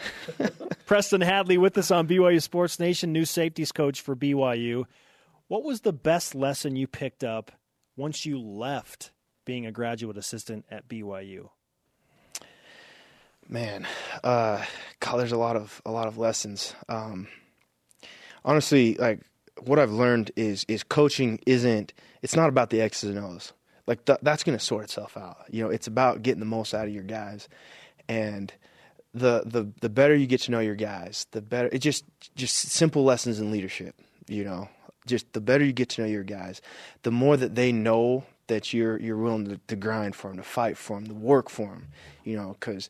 Speaker 7: *laughs*
Speaker 2: Preston Hadley with us on BYU Sports Nation, new safeties coach for BYU. What was the best lesson you picked up once you left being a graduate assistant at BYU?
Speaker 7: Man uh god there's a lot of a lot of lessons. Um honestly like what i've learned is is coaching isn't it's not about the x's and o's. Like th- that's going to sort itself out. You know it's about getting the most out of your guys. And the the the better you get to know your guys the better it just just simple lessons in leadership you know. Just the better you get to know your guys the more that they know that you're you're willing to, to grind for them to fight for them to work for them you know because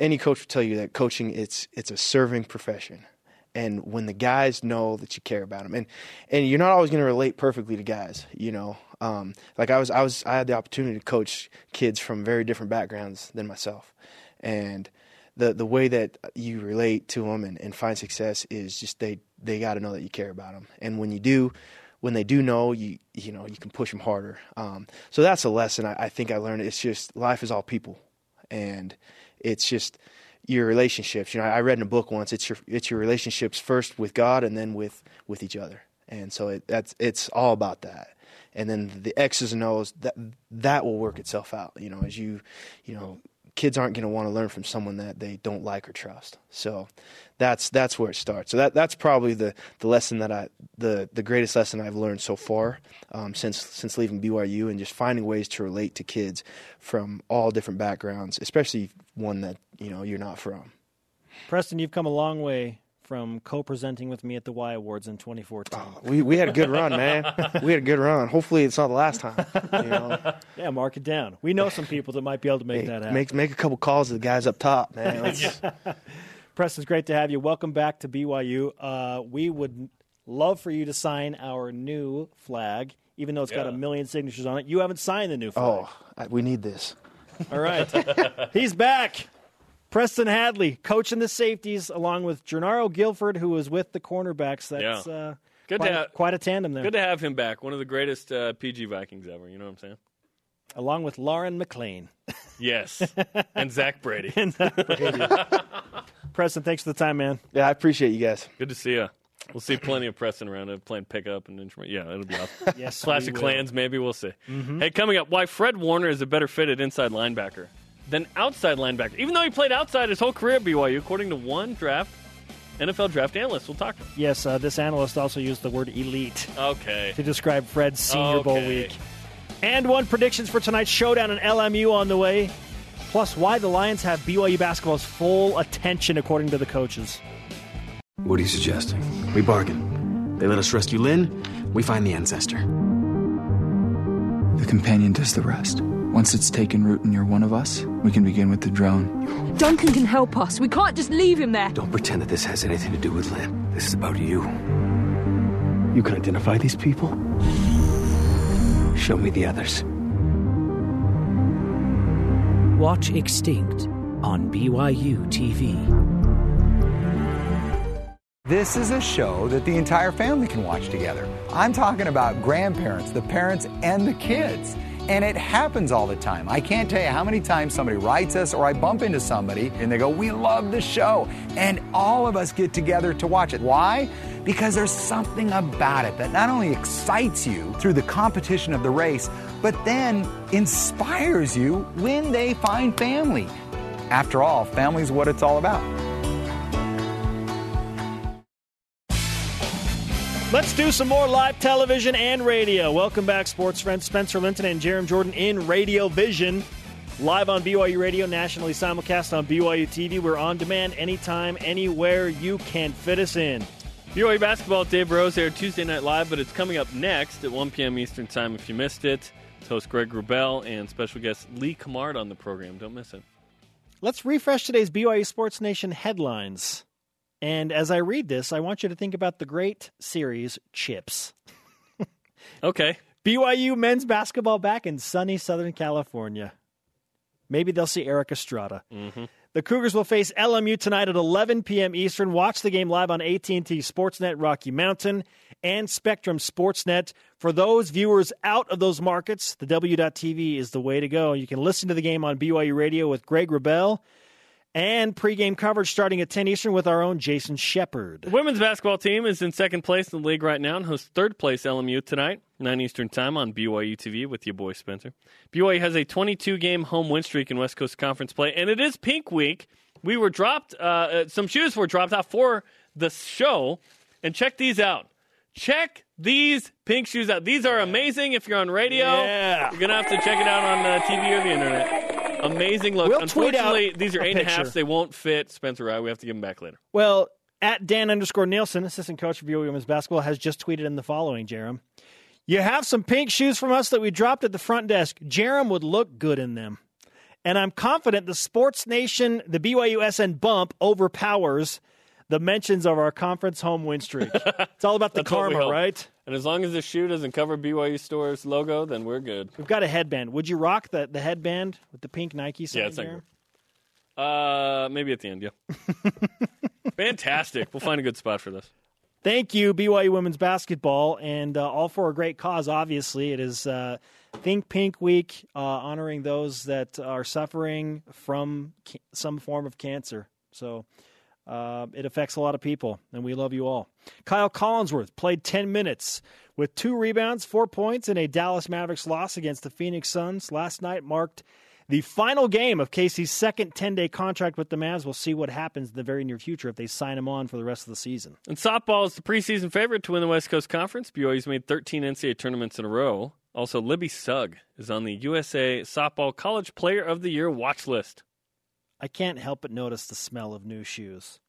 Speaker 7: any coach will tell you that coaching it's it's a serving profession. And when the guys know that you care about them and and you're not always going to relate perfectly to guys you know? Um, like i was i was i had the opportunity to coach kids from very different backgrounds than myself. And the the way that you relate to them and, and find success is just they they got to know that you care about them and when you do when they do know you you know you can push them harder. Um, so that's a lesson I, I think i learned. It's just life is all people. And it's just your relationships. You know, I read in a book once. It's your it's your relationships first with God and then with with each other. And so it, that's it's all about that. And then the X's and O's that that will work itself out. You know, as you you know, kids aren't going to want to learn from someone that they don't like or trust. So that's that's where it starts. So that that's probably the the lesson that I the the greatest lesson I've learned so far um, since since leaving BYU and just finding ways to relate to kids from all different backgrounds, especially one that you know you're not from.
Speaker 2: Preston, you've come a long way from co-presenting with me at the Y Awards in 2014.
Speaker 7: We we had a good run, man. *laughs* We had a good run. Hopefully, it's not the last time. You know, *laughs*
Speaker 2: Yeah, mark it down. We know some people that might be able to make
Speaker 7: Hey,
Speaker 2: that happen.
Speaker 7: make make a couple calls to the guys up top, man. *laughs* Let's-
Speaker 2: Preston, it's great to have you. Welcome back to BYU. Uh, we would love for you to sign our new flag, even though it's got a million signatures on it. You haven't signed the new flag.
Speaker 7: Oh, I- we need this.
Speaker 2: All right. He's back. Preston Hadley, coaching the safeties, along with Jernaro Gilford, who was with the cornerbacks. That's
Speaker 3: Yeah.
Speaker 2: uh,
Speaker 3: Good
Speaker 2: quite,
Speaker 3: to have-
Speaker 2: quite a tandem there.
Speaker 3: Good to have him back. One of the greatest uh, PG Vikings ever. You know what I'm saying?
Speaker 2: along with Lauren McLean.
Speaker 3: Yes. *laughs* and Zach Brady. *laughs*
Speaker 2: Preston, thanks for the time, man.
Speaker 7: Yeah, I appreciate you guys.
Speaker 3: Good to see you. We'll see plenty of Preston around uh, playing pickup and instrument. Yeah, it'll be awesome.
Speaker 2: Yes,
Speaker 3: Clash of. Clans, maybe we'll see. Hey, coming up, why Fred Warner is a better fit at inside linebacker than outside linebacker, even though he played outside his whole career at BYU, according to one draft NFL draft analyst. We'll talk to him.
Speaker 2: Yes, uh, this analyst also used the word elite
Speaker 3: Okay.
Speaker 2: to describe Fred's Senior Bowl week. And one predictions for tonight's showdown in LMU on the way. Plus, why the Lions have BYU basketball's full attention, according to the coaches.
Speaker 9: What are you suggesting? We bargain. They let us rescue Lynn, we find the ancestor.
Speaker 10: The companion does the rest. Once it's taken root and you're one of us, we can begin with the drone.
Speaker 11: Duncan can help us. We can't just leave him there.
Speaker 9: Don't pretend that this has anything to do with Lynn. This is about you. You can identify these people? Show me the others.
Speaker 11: Watch Extinct on BYU TV.
Speaker 12: This is a show that the entire family can watch together. I'm talking about grandparents, the parents, and the kids. And it happens all the time. I can't tell you how many times somebody writes us or I bump into somebody and they go, We love the show. And all of us get together to watch it. Why? Because there's something about it that not only excites you through the competition of the race, but then inspires you when they find family. After all, family's what it's all about.
Speaker 2: Let's do some more live television and radio. Welcome back, sports friends. Spencer Linton and Jarom Jordan in Radio Vision. Live on BYU Radio, nationally simulcast on BYU TV. We're on demand anytime, anywhere you can fit us in.
Speaker 3: BYU basketball, Dave Rose here Tuesday Night Live, but it's coming up next at 1 p.m. Eastern Time if you missed it. It's host Greg Wrubell and special guest Lee Cummard on the program. Don't miss it.
Speaker 2: Let's refresh today's BYU Sports Nation headlines. And as I read this, I want you to think about the great series Chips. *laughs*
Speaker 3: okay.
Speaker 2: BYU men's basketball back in sunny Southern California. Maybe they'll see Erik Estrada.
Speaker 3: Mm-hmm.
Speaker 2: The Cougars will face LMU tonight at 11 p.m. Eastern. Watch the game live on AT&T Sportsnet Rocky Mountain and Spectrum Sportsnet. For those viewers out of those markets, the W.TV is the way to go. You can listen to the game on BYU Radio with Greg Wrubell and pregame coverage starting at 10 Eastern with our own Jason Shepard.
Speaker 3: The women's basketball team is in second place in the league right now and hosts third place LMU tonight, 9 Eastern time on BYU TV with your boy Spencer. BYU has a 22 game home win streak in West Coast Conference play, and it is Pink Week. We were dropped, uh, uh, some shoes were dropped out for the show, and check these out. Check these pink shoes out. These are amazing if you're on radio.
Speaker 2: Yeah.
Speaker 3: You're going to have to check it out on uh, TV or the internet. Amazing look.
Speaker 2: We'll
Speaker 3: Unfortunately, these are eight and a
Speaker 2: picture.
Speaker 3: They won't fit Spencer Rye. We have to give them back later.
Speaker 2: Well, at Dan underscore Nielsen, assistant coach for BYU women's basketball, has just tweeted in the following, Jarom. You have some pink shoes from us that we dropped at the front desk. Jarom would look good in them. And I'm confident the Sports Nation, the BYU SN bump overpowers the mentions of our conference home win streak. *laughs* It's all about the
Speaker 3: That's what we
Speaker 2: karma, right?
Speaker 3: And as long as the shoe doesn't cover BYU Store's logo, then we're good.
Speaker 2: We've got a headband. Would you rock the, the headband with the pink Nike sign?
Speaker 3: Yeah, it's like-
Speaker 2: Jarom?
Speaker 3: Uh, maybe at the end, yeah. *laughs* Fantastic. We'll find a good spot for this.
Speaker 2: Thank you, BYU women's basketball, and uh, all for a great cause. Obviously, it is uh, Think Pink Week, uh, honoring those that are suffering from ca- some form of cancer. So uh, it affects a lot of people, and we love you all. Kyle Collinsworth played 10 minutes with two rebounds, four points, and a Dallas Mavericks loss against the Phoenix Suns. Last night marked the final game of Casey's second 10 day contract with the Mavs. We'll see what happens in the very near future if they sign him on for the rest of the season.
Speaker 3: And softball is the preseason favorite to win the West Coast Conference. BYU's made 13 NCAA tournaments in a row. Also, Libby Sugg is on the USA Softball College Player of the Year watch list.
Speaker 2: I can't help but notice the smell of new shoes.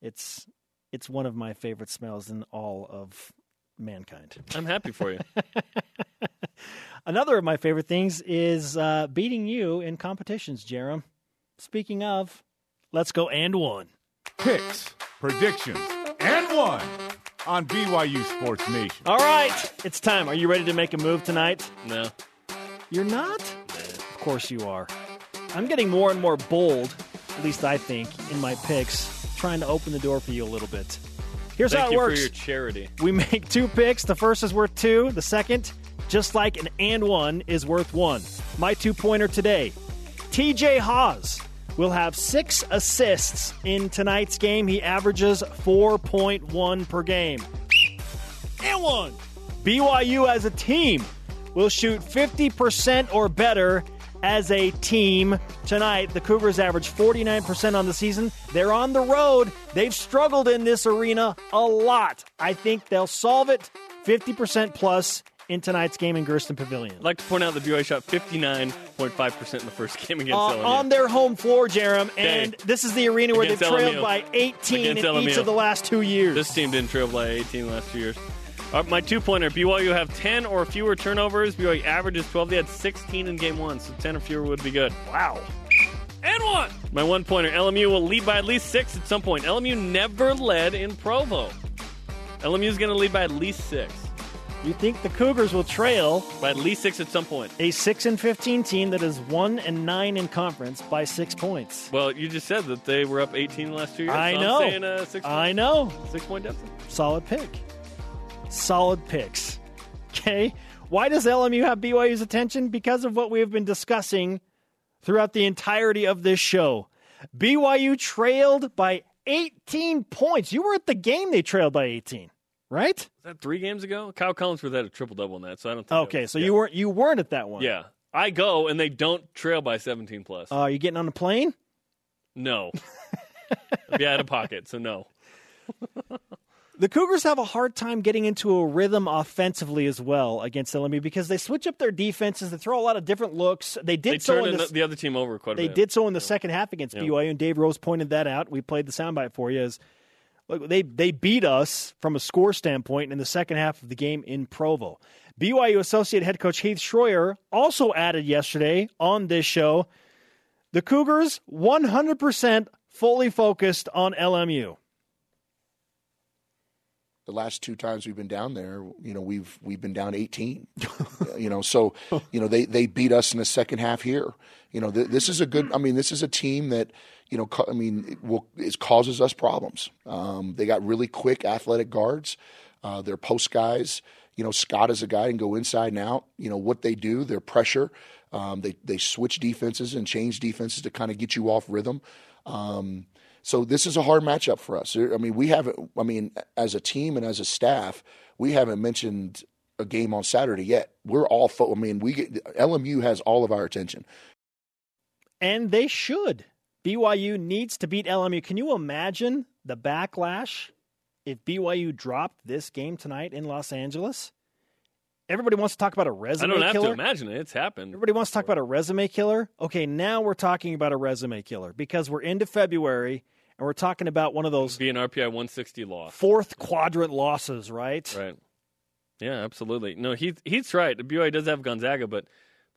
Speaker 2: It's it's one of my favorite smells in all of mankind.
Speaker 3: I'm happy for you. *laughs*
Speaker 2: Another of my favorite things is uh, beating you in competitions, Jarom. Speaking of, let's go and one.
Speaker 4: Picks, predictions, and one on BYU Sports Nation.
Speaker 2: All right, it's time. Are you ready to make a move tonight?
Speaker 3: No.
Speaker 2: You're not? Of course you are. I'm getting more and more bold, at least I think, in my picks, trying to open the door for you a little bit. Here's
Speaker 3: Thank
Speaker 2: how it
Speaker 3: you
Speaker 2: works.
Speaker 3: for your charity.
Speaker 2: We make two picks. The first is worth two. The second, just like an and one, is worth one. My two pointer today TJ Haws will have six assists in tonight's game. He averages 4.1 per game. And one. BYU as a team will shoot 50% or better as a team tonight. The Cougars average 49% on the season. They're on the road. They've struggled in this arena a lot. I think they'll solve it 50% plus in tonight's game in Gersten Pavilion.
Speaker 3: I'd like to point out that BYU shot 59.5% in the first game against
Speaker 2: Uh,
Speaker 3: LMU.
Speaker 2: on their home floor, Jarom, and this is the arena where they've trailed
Speaker 3: LMU.
Speaker 2: by 18
Speaker 3: Against
Speaker 2: in each of the last two years.
Speaker 3: This team didn't trail by 18 the last two years. Uh, my two pointer BYU have 10 or fewer turnovers. BYU averages 12. They had 16 in game one, so 10 or fewer would be good.
Speaker 2: Wow.
Speaker 3: And one. My one pointer LMU will lead by at least six at some point. LMU never led in Provo. LMU is going to lead by at least six.
Speaker 2: You think the Cougars will trail
Speaker 3: by at least six at some point?
Speaker 2: A six and fifteen team that is one and nine in conference by six points.
Speaker 3: Well, you just said that they were up 18 the last two years.
Speaker 2: I
Speaker 3: so
Speaker 2: know.
Speaker 3: I'm saying a six
Speaker 2: I know.
Speaker 3: Six point deficit.
Speaker 2: Solid pick. Solid picks. Okay. Why does LMU have BYU's attention? Because of what we have been discussing throughout the entirety of this show. BYU trailed by 18 points. You were at the game they trailed by 18, right?
Speaker 3: Was that three games ago? Kyle Collinsworth had a triple double in that, so I don't think.
Speaker 2: Okay,
Speaker 3: was-
Speaker 2: so
Speaker 3: yeah.
Speaker 2: you weren't you weren't at that one.
Speaker 3: Yeah, I go and they don't trail by 17 plus.
Speaker 2: Uh, are you getting on a plane?
Speaker 3: no. *laughs* I'd be out of pocket, so no. *laughs*
Speaker 2: The Cougars have a hard time getting into a rhythm offensively as well against LMU because they switch up their defenses. They throw a lot of different looks. They did
Speaker 3: They
Speaker 2: so in
Speaker 3: the,
Speaker 2: the,
Speaker 3: the other team over quite a
Speaker 2: They
Speaker 3: bit.
Speaker 2: did so in the second half against
Speaker 3: Yeah.
Speaker 2: BYU, and Dave Rose pointed that out. We played the soundbite for you. As look, they they beat us from a score standpoint in the second half of the game in Provo. BYU associate head coach Heath Schroyer also added yesterday on this show the Cougars 100% fully focused on LMU.
Speaker 13: The last two times we've been down there, you know, we've we've been down 18. *laughs* you know, so you know they they beat us in the second half here. You know, th- this is a good. I mean, this is a team that you know. ca- I mean, it, will, it causes us problems. Um, they got really quick, athletic guards. Uh, they're post guys. You know, Scott is a guy and go inside and out. You know what they do. Their pressure. Um, they they switch defenses and change defenses to kind of get you off rhythm. Um, so this is a hard matchup for us. I mean, we haven't. I mean, as a team and as a staff, we haven't mentioned a game on Saturday yet. We're all. Fo- I mean, we get, LMU has all of our attention.
Speaker 2: And they should. BYU needs to beat LMU. Can you imagine the backlash if BYU dropped this game tonight in Los Angeles? Everybody wants to talk about a resume killer.
Speaker 3: I don't have
Speaker 2: killer.
Speaker 3: to imagine it. It's happened.
Speaker 2: Everybody wants to talk about a resume killer. Okay, now we're talking about a resume killer because we're into February and we're talking about one of those
Speaker 3: Be an RPI 160 loss.
Speaker 2: fourth quadrant losses, right?
Speaker 3: Right. Yeah, absolutely. No, he he's right. The BYU does have Gonzaga, but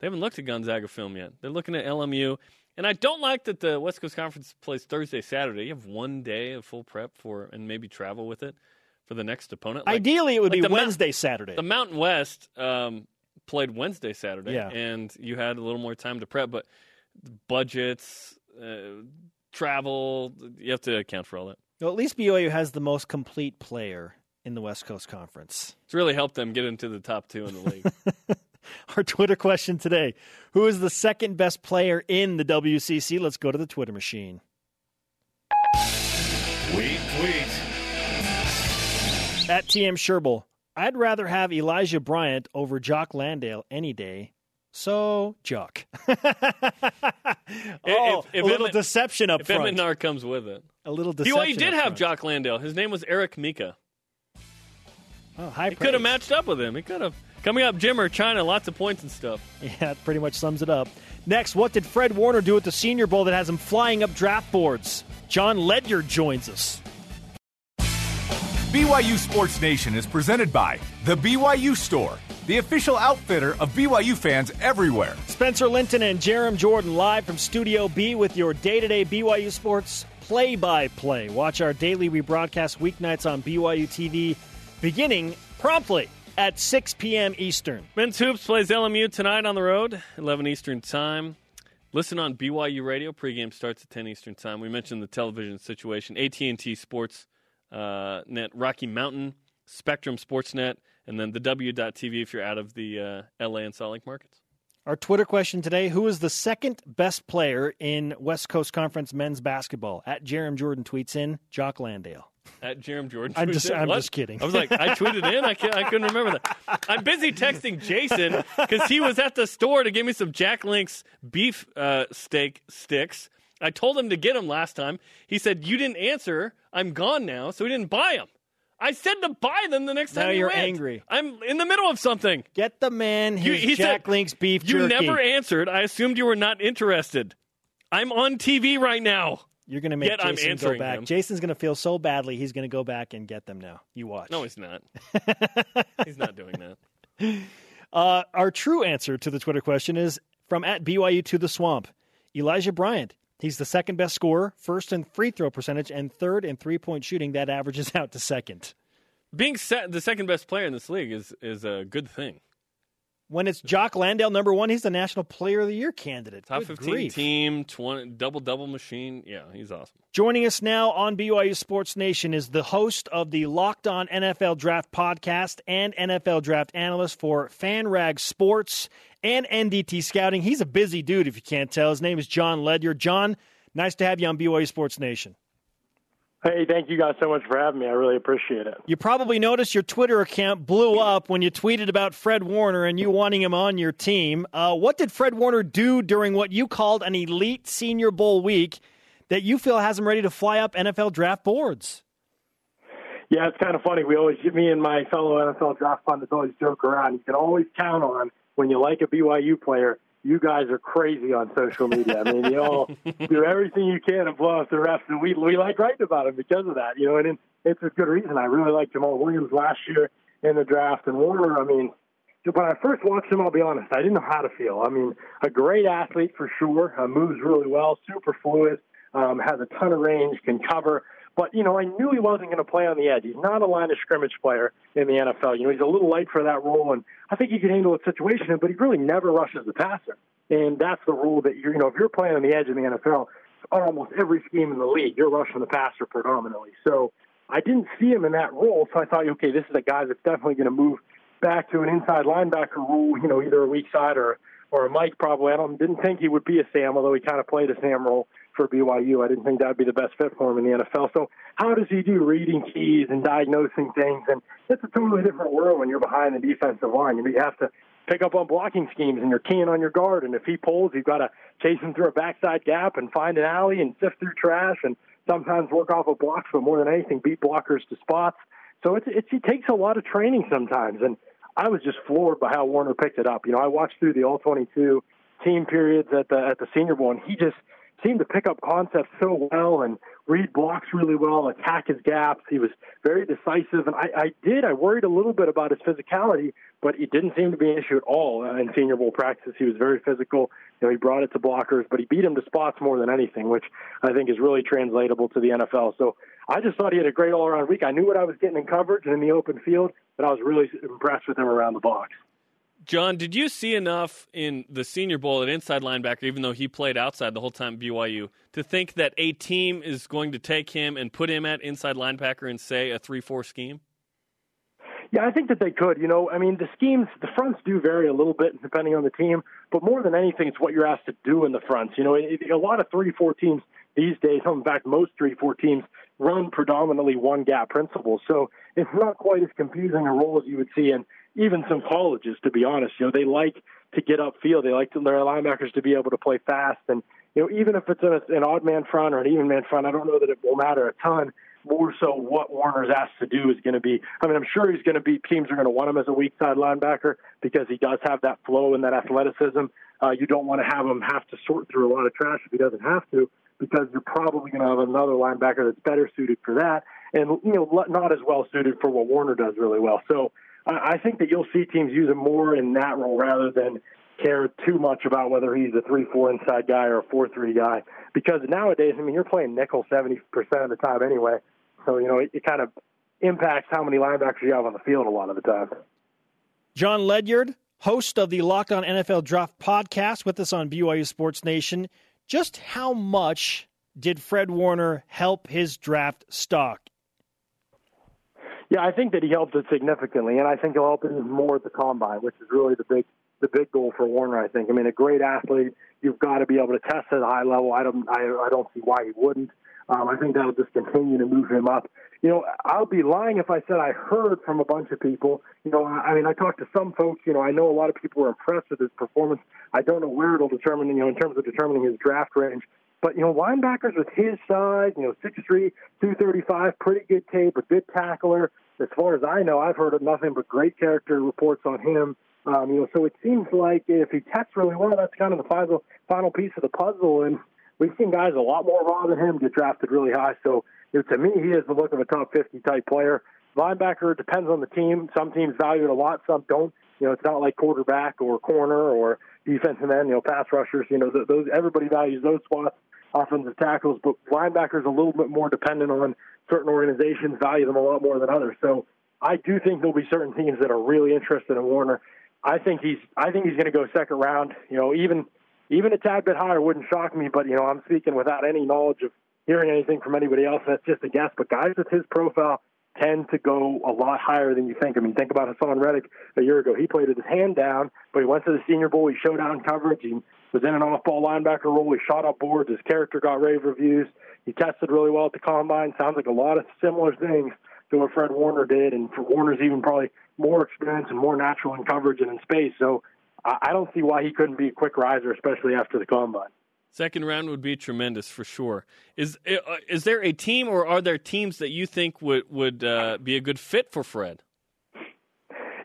Speaker 3: they haven't looked at Gonzaga film yet. They're looking at LMU, and I don't like that the West Coast Conference plays Thursday, Saturday. You have one day of full prep for, and maybe travel with it for the next opponent. Like-
Speaker 2: Ideally, it would
Speaker 3: like
Speaker 2: be
Speaker 3: the Mount-
Speaker 2: Wednesday, Saturday.
Speaker 3: The Mountain West um, played Wednesday, Saturday,
Speaker 2: Yeah.
Speaker 3: and you had a little more time to prep, but budgets, uh, travel, you have to account for all that.
Speaker 2: Well, at least BYU has the most complete player in the West Coast Conference.
Speaker 3: It's really helped them get into the top two in the league. *laughs*
Speaker 2: Our Twitter question today Who is the second best player in the WCC? Let's go to the Twitter machine.
Speaker 4: Tweet, tweet.
Speaker 2: At TM Sherble, I'd rather have Elijah Bryant over Jock Landale any day. So, Jock. *laughs* oh,
Speaker 3: If- if
Speaker 2: a little deception up
Speaker 3: if
Speaker 2: front.
Speaker 3: Naar comes with it.
Speaker 2: a little deception.
Speaker 3: BYU
Speaker 2: deception.
Speaker 3: did have
Speaker 2: front.
Speaker 3: Jock Landale. His name was Eric Mika.
Speaker 2: Oh, high
Speaker 3: He could have matched up with him. He could have. Coming up, Jimmer China, lots of points and stuff. *laughs*
Speaker 2: Yeah, that pretty much sums it up. Next, what did Fred Warner do at the Senior Bowl that has him flying up draft boards? John Ledyard joins us.
Speaker 6: BYU Sports Nation is presented by The BYU Store, the official outfitter of BYU fans everywhere.
Speaker 2: Spencer Linton and Jarom Jordan live from Studio B with your day to day BYU sports play by play. Watch our daily rebroadcast weeknights on BYU TV beginning promptly at 6 p.m. Eastern.
Speaker 3: Men's Hoops plays LMU tonight on the road, 11 Eastern time. Listen on BYU Radio. Pregame starts at 10 Eastern time. We mentioned the television situation. AT&T Sports uh, Net, Rocky Mountain, Spectrum Sportsnet, and then the W.TV if you're out of the uh, LA and Salt Lake markets.
Speaker 2: Our Twitter question today Who is the second best player in West Coast Conference men's basketball? At Jarom Jordan tweets in Jock Landale.
Speaker 3: At Jarom Jordan.
Speaker 2: I'm just- I'm just kidding.
Speaker 3: I was like, I tweeted in. I, can't, I couldn't remember that. I'm busy texting Jason because he was at the store to give me some Jack Link's beef uh, steak sticks. I told him to get them last time. He said you didn't answer. I'm gone now, so he didn't buy them. I said to buy them the next time.
Speaker 2: Now you're
Speaker 3: went.
Speaker 2: angry.
Speaker 3: I'm in the middle of something.
Speaker 2: Get the man his
Speaker 3: he
Speaker 2: Jack
Speaker 3: said,
Speaker 2: Link's beef jerky.
Speaker 3: You never answered. I assumed you were not interested. I'm on TV right now.
Speaker 2: You're going to make
Speaker 3: Yet
Speaker 2: Jason go back.
Speaker 3: him.
Speaker 2: Jason's going to feel so badly. He's going to go back and get them now. You watch.
Speaker 3: No, he's not. *laughs* he's not doing that.
Speaker 2: Uh, our true answer to the Twitter question is from at BYU to the swamp. Elijah Bryant. He's the second best scorer, first in free throw percentage, and third in three point shooting. That averages *laughs* out to second.
Speaker 3: Being the second best player in this league is is a good thing.
Speaker 2: When it's Jock Landale number one, he's the National Player of the Year candidate.
Speaker 3: Top
Speaker 2: Good
Speaker 3: 15
Speaker 2: grief.
Speaker 3: team, 20, double double machine. Yeah, he's awesome.
Speaker 2: Joining us now on BYU Sports Nation is the host of the Locked On NFL Draft podcast and NFL Draft analyst for FanRag Sports and NDT Scouting. He's a busy dude, if you can't tell. His name is John Ledyard. John, nice to have you on BYU Sports Nation.
Speaker 14: Hey, thank you guys so much for having me. I really appreciate it.
Speaker 2: You probably noticed your Twitter account blew up when you tweeted about Fred Warner and you wanting him on your team. Uh, what did Fred Warner do during what you called an elite Senior Bowl week that you feel has him ready to fly up NFL draft boards?
Speaker 14: Yeah, it's kind of funny. We always, me and my fellow NFL draft pundits always joke around. You can always count on when you like a BYU player. You guys are crazy on social media. I mean, you all *laughs* do everything you can to blow up the refs, and we we like writing about him because of that. You know, and it's a good reason. I really liked Jamaal Williams last year in the draft, and Warner. I mean, when I first watched him, I'll be honest, I didn't know how to feel. I mean, a great athlete for sure, uh, moves really well, super fluid, um, has a ton of range, can cover. But, you know, I knew he wasn't going to play on the edge. He's not a line of scrimmage player in the NFL. You know, he's a little light for that role, and I think he can handle a situation, but he really never rushes the passer. And that's the rule that you're, you know, if you're playing on the edge in the NFL, on almost every scheme in the league, you're rushing the passer predominantly. So I didn't see him in that role, so I thought, okay, this is a guy that's definitely going to move back to an inside linebacker role, you know, either a weak side or or a Mike probably. I don't, didn't think he would be a Sam, although he kind of played a Sam role for BYU. I didn't think that would be the best fit for him in the NFL. So how does he do reading keys and diagnosing things? And it's a totally different world when you're behind the defensive line. You have to pick up on blocking schemes and you're keying on your guard. And if he pulls, you've got to chase him through a backside gap and find an alley and sift through trash and sometimes work off of blocks, but more than anything, beat blockers to spots. So it's, it's, it takes a lot of training sometimes. And I was just floored by how Warner picked it up. You know, I watched through the all 22 team periods at the at the Senior Bowl, and he just seemed to pick up concepts so well and read blocks really well, attack his gaps. He was very decisive, and I, I did. I worried a little bit about his physicality, but it didn't seem to be an issue at all uh, in Senior Bowl practice. He was very physical. You know, he brought it to blockers, but he beat him to spots more than anything, which I think is really translatable to the NFL. So I just thought he had a great all-around week. I knew what I was getting in coverage and in the open field, but I was really impressed with him around the box.
Speaker 3: John, did you see enough in the Senior Bowl at inside linebacker, even though he played outside the whole time BYU, to think that a team is going to take him and put him at inside linebacker and say a three-four scheme?
Speaker 14: Yeah, I think that they could. You know, I mean, the schemes, the fronts do vary a little bit depending on the team, but more than anything, it's what you're asked to do in the fronts. You know, a lot of three-four teams these days, in fact, most three-four teams run predominantly one-gap principles, so it's not quite as confusing a role as you would see in even some colleges, to be honest. You know, they like to get upfield. They like to, their linebackers to be able to play fast. And, you know, even if it's a, an odd man front or an even man front, I don't know that it will matter a ton. More so, what Warner's asked to do is going to be. I mean, I'm sure he's going to be. Teams are going to want him as a weak side linebacker because he does have that flow and that athleticism. Uh, you don't want to have him have to sort through a lot of trash if he doesn't have to, because you're probably going to have another linebacker that's better suited for that, and you know, not as well suited for what Warner does really well. So I think that you'll see teams use him more in that role rather than care too much about whether he's a three-four inside guy or a four-three guy. Because nowadays, I mean, you're playing nickel seventy percent of the time anyway. So you know, it, it kind of impacts how many linebackers you have on the field a lot of the time.
Speaker 2: John Ledyard, host of the Locked On NFL Draft podcast, with us on BYU Sports Nation. Just how much did Fred Warner help his draft stock?
Speaker 14: Yeah, I think that he helped it significantly, and I think he'll help it more at the combine, which is really the big the big goal for Warner. I think. I mean, a great athlete, you've got to be able to test at a high level. I don't I, I don't see why he wouldn't. Um, I think that'll just continue to move him up. You know, I'll be lying if I said I heard from a bunch of people. You know, I, I mean, I talked to some folks. You know, I know a lot of people were impressed with his performance. I don't know where it'll determine. You know, in terms of determining his draft range. But you know, linebackers with his size, you know, six three, two thirty five, pretty good tape, a good tackler. As far as I know, I've heard of nothing but great character reports on him. Um, you know, so it seems like if he tests really well, that's kind of the final final piece of the puzzle. And we've seen guys a lot more raw than him get drafted really high. So you know, to me, he has the look of a top 50 type player. Linebacker depends on the team. Some teams value it a lot, some don't. You know, it's not like quarterback or corner or defensive end. You know, pass rushers. You know, those everybody values those spots. Offensive tackles, but linebackers a little bit more dependent on certain organizations value them a lot more than others. So I do think there'll be certain teams that are really interested in Warner. I think he's I think he's going to go second round. You know, even even a tad bit higher wouldn't shock me. But you know, I'm speaking without any knowledge of hearing anything from anybody else. That's just a guess. But guys with his profile tend to go a lot higher than you think. I mean, think about Haason Reddick a year ago. He played with his hand down, but he went to the Senior Bowl. He showed in coverage. He was in an off-ball linebacker role. He shot up boards. His character got rave reviews. He tested really well at the combine. Sounds like a lot of similar things to what Fred Warner did, and for Warner's even probably more experience and more natural in coverage and in space. So I don't see why he couldn't be a quick riser, especially after the combine.
Speaker 3: Second round would be tremendous for sure. Is uh, is there a team or are there teams that you think would would uh, be a good fit for Fred?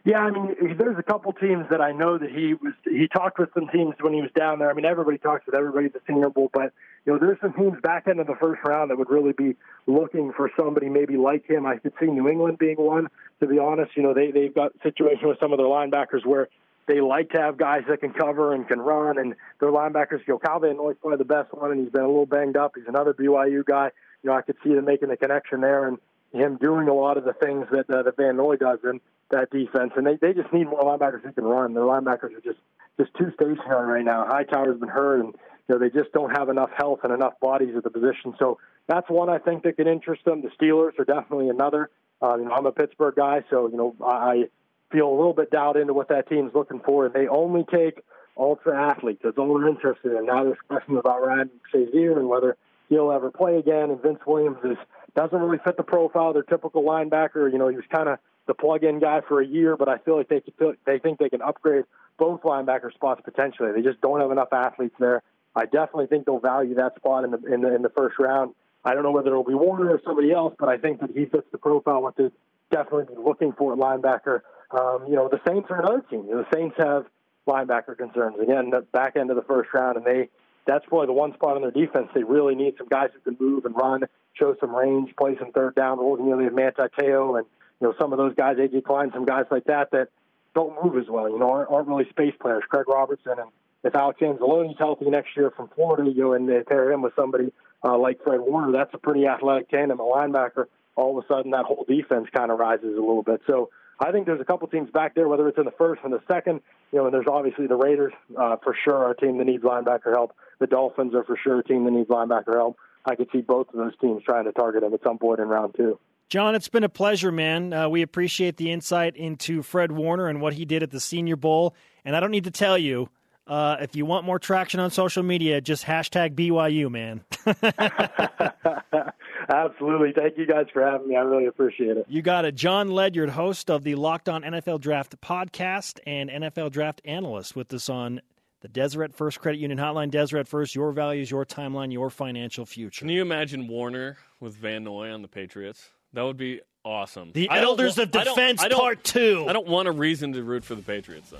Speaker 14: Yeah, I mean, there's a couple teams that I know that he was. He talked with some teams when he was down there. I mean, everybody talks with everybody at the Senior Bowl, but you know, there's some teams back end of the first round that would really be looking for somebody maybe like him. I could see New England being one. To be honest, you know, they they've got situation with some of their linebackers where they like to have guys that can cover and can run, and their linebackers. You know, Kyle Van Noy's probably the best one, and he's been a little banged up. He's another BYU guy. You know, I could see them making the connection there, and him doing a lot of the things that uh, that Van Noy does in that defense. And they they just need more linebackers who can run. Their linebackers are just just too stationary right now. Hightower's been hurt, and you know they just don't have enough health and enough bodies at the position. So that's one I think that could interest them. The Steelers are definitely another. Uh, you know, I'm a Pittsburgh guy, so you know I feel a little bit doubt into what that team's looking for, they only take ultra athletes. That's all they're interested in. Now there's questions about Ryan Shazier and whether he'll ever play again. And Vince Williams is doesn't really fit the profile. Of their typical linebacker. You know, he was kind of the plug-in guy for a year, but I feel like they could, they think they can upgrade both linebacker spots potentially. They just don't have enough athletes there. I definitely think they'll value that spot in the in the, in the first round. I don't know whether it'll be Warner or somebody else, but I think that he fits the profile what they're definitely looking for at linebacker. Um, you know, the Saints are another team. The Saints have linebacker concerns again. The back end of the first round, and they that's probably the one spot on their defense they really need some guys who can move and run, show some range, play some third down roles. You know, they have Manti Te'o and you know some of those guys, AJ Klein, some guys like that that don't move as well. You know, aren't, aren't really space players. Craig Robertson and if Alex Anzalone's healthy next year from Florida, you know, and they pair him with somebody uh, like Fred Warner, that's a pretty athletic tandem, a linebacker. All of a sudden, that whole defense kind of rises a little bit. So I think there's a couple teams back there, whether it's in the first and the second. You know, and there's obviously the Raiders uh, for sure, a team that needs linebacker help. The Dolphins are for sure a team that needs linebacker help. I could see both of those teams trying to target him at some point in round two.
Speaker 2: John, it's been a pleasure, man. Uh, we appreciate the insight into Fred Warner and what he did at the Senior Bowl. And I don't need to tell you, uh, if you want more traction on social media, just hashtag BYU, man. *laughs* *laughs*
Speaker 14: Absolutely. Thank you guys for having me. I really appreciate it.
Speaker 2: You got it. John Ledyard, host of the Locked On NFL Draft podcast and NFL Draft analyst with us on the Deseret First Credit Union Hotline. Deseret First, your values, your timeline, your financial future.
Speaker 3: Can you imagine Warner with Van Noy on the Patriots? That would be awesome.
Speaker 2: The Elders of Defense Part 2.
Speaker 3: I don't want a reason to root for the Patriots, though.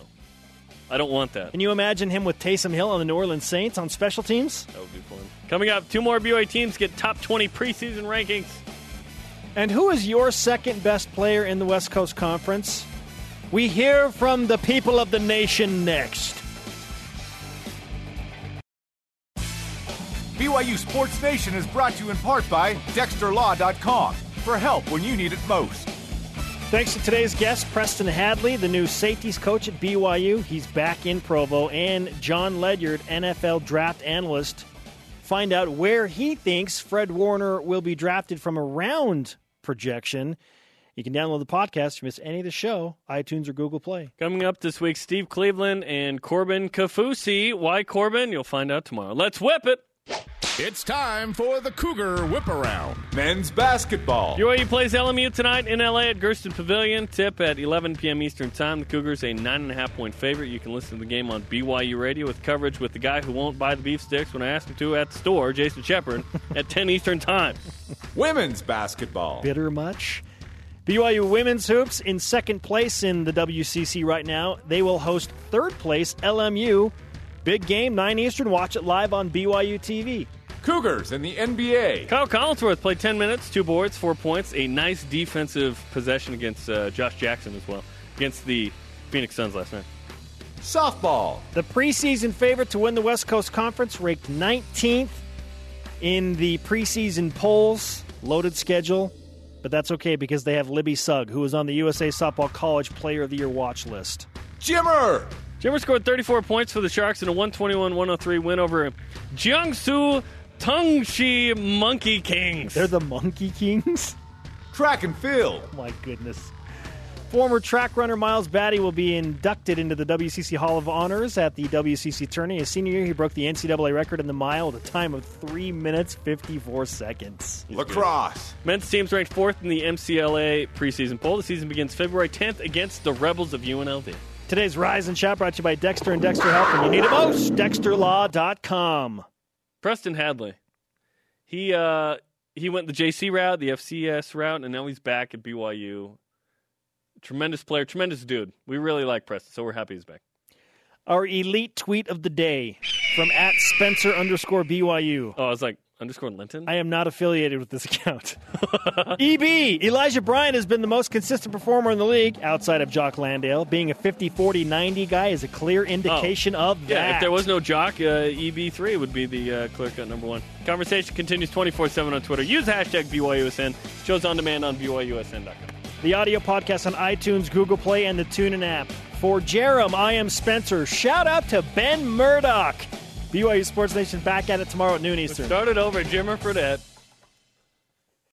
Speaker 3: I don't want that.
Speaker 2: Can you imagine him with Taysom Hill on the New Orleans Saints on special teams?
Speaker 3: That would be fun. Coming up, two more BYU teams get top 20 preseason rankings.
Speaker 2: And who is your second best player in the West Coast Conference? We hear from the people of the nation next.
Speaker 6: BYU Sports Nation is brought to you in part by DexterLaw.com for help when you need it most.
Speaker 2: Thanks to today's guest, Preston Hadley, the new safeties coach at BYU. He's back in Provo, and John Ledyard, NFL draft analyst. Find out where he thinks Fred Warner will be drafted from a round projection. You can download the podcast if you miss any of the show, iTunes or Google Play.
Speaker 3: Coming up this week, Steve Cleveland and Corbin Kaufusi. Why Corbin? You'll find out tomorrow. Let's whip it.
Speaker 4: It's time for the Cougar Whip Around.
Speaker 6: Men's basketball.
Speaker 3: BYU plays LMU tonight in LA at Gersten Pavilion. Tip at 11 p.m. Eastern Time. The Cougars a 9.5 point favorite. You can listen to the game on BYU Radio with coverage with the guy who won't buy the beef sticks when I ask him to at the store, Jason Shepard, *laughs* at 10 Eastern Time.
Speaker 6: Women's basketball.
Speaker 2: Bitter much? BYU women's hoops in second place in the WCC right now. They will host third place LMU. Big game, 9 Eastern. Watch it live on BYU TV.
Speaker 6: Cougars in the NBA.
Speaker 3: Kyle Collinsworth played 10 minutes, two boards, four points. A nice defensive possession against uh, Josh Jackson as well, against the Phoenix Suns last night.
Speaker 6: Softball.
Speaker 2: The preseason favorite to win the West Coast Conference ranked 19th in the preseason polls. Loaded schedule. But that's okay because they have Libby Sugg, who is on the USA Softball College Player of the Year watch list.
Speaker 6: Jimmer!
Speaker 3: Jimmer scored 34 points for the Sharks in a 121 103 win over Jiangsu Tongxi Monkey Kings.
Speaker 2: They're the Monkey Kings?
Speaker 6: Track and field.
Speaker 2: Oh, my goodness. Former track runner Miles Batty will be inducted into the WCC Hall of Honors at the WCC tourney. His senior year, he broke the NCAA record in the mile at a time of 3 minutes 54 seconds.
Speaker 6: Lacrosse.
Speaker 3: Men's team's ranked fourth in the MCLA preseason poll. The season begins February 10th against the Rebels of UNLV.
Speaker 2: Today's Rise and Chat brought to you by Dexter and Dexter Health. When you need it most, DexterLaw.com.
Speaker 3: Preston Hadley. He uh, he went the JC route, the FCS route, and now he's back at BYU. Tremendous player, tremendous dude. We really like Preston, so we're happy he's back.
Speaker 2: Our elite tweet of the day from at Spencer underscore BYU.
Speaker 3: Oh, I was like, underscore Linton?
Speaker 2: I am not affiliated with this account. *laughs* EB, Elijah Bryant has been the most consistent performer in the league outside of Jock Landale. Being a 50 40 90 guy is a clear indication
Speaker 3: Oh.
Speaker 2: of
Speaker 3: Yeah,
Speaker 2: that.
Speaker 3: if there was no jock, uh, EB3 would be the uh, clear cut number one. Conversation continues 24 7 on Twitter. Use hashtag BYUSN. Shows on demand on BYUSN.com.
Speaker 2: The audio podcast on iTunes, Google Play, and the TuneIn app. For Jarom, I am Spencer. Shout out to Ben Murdoch. BYU Sports Nation back at it tomorrow at noon Eastern.
Speaker 3: Started over Jimmer Fredette.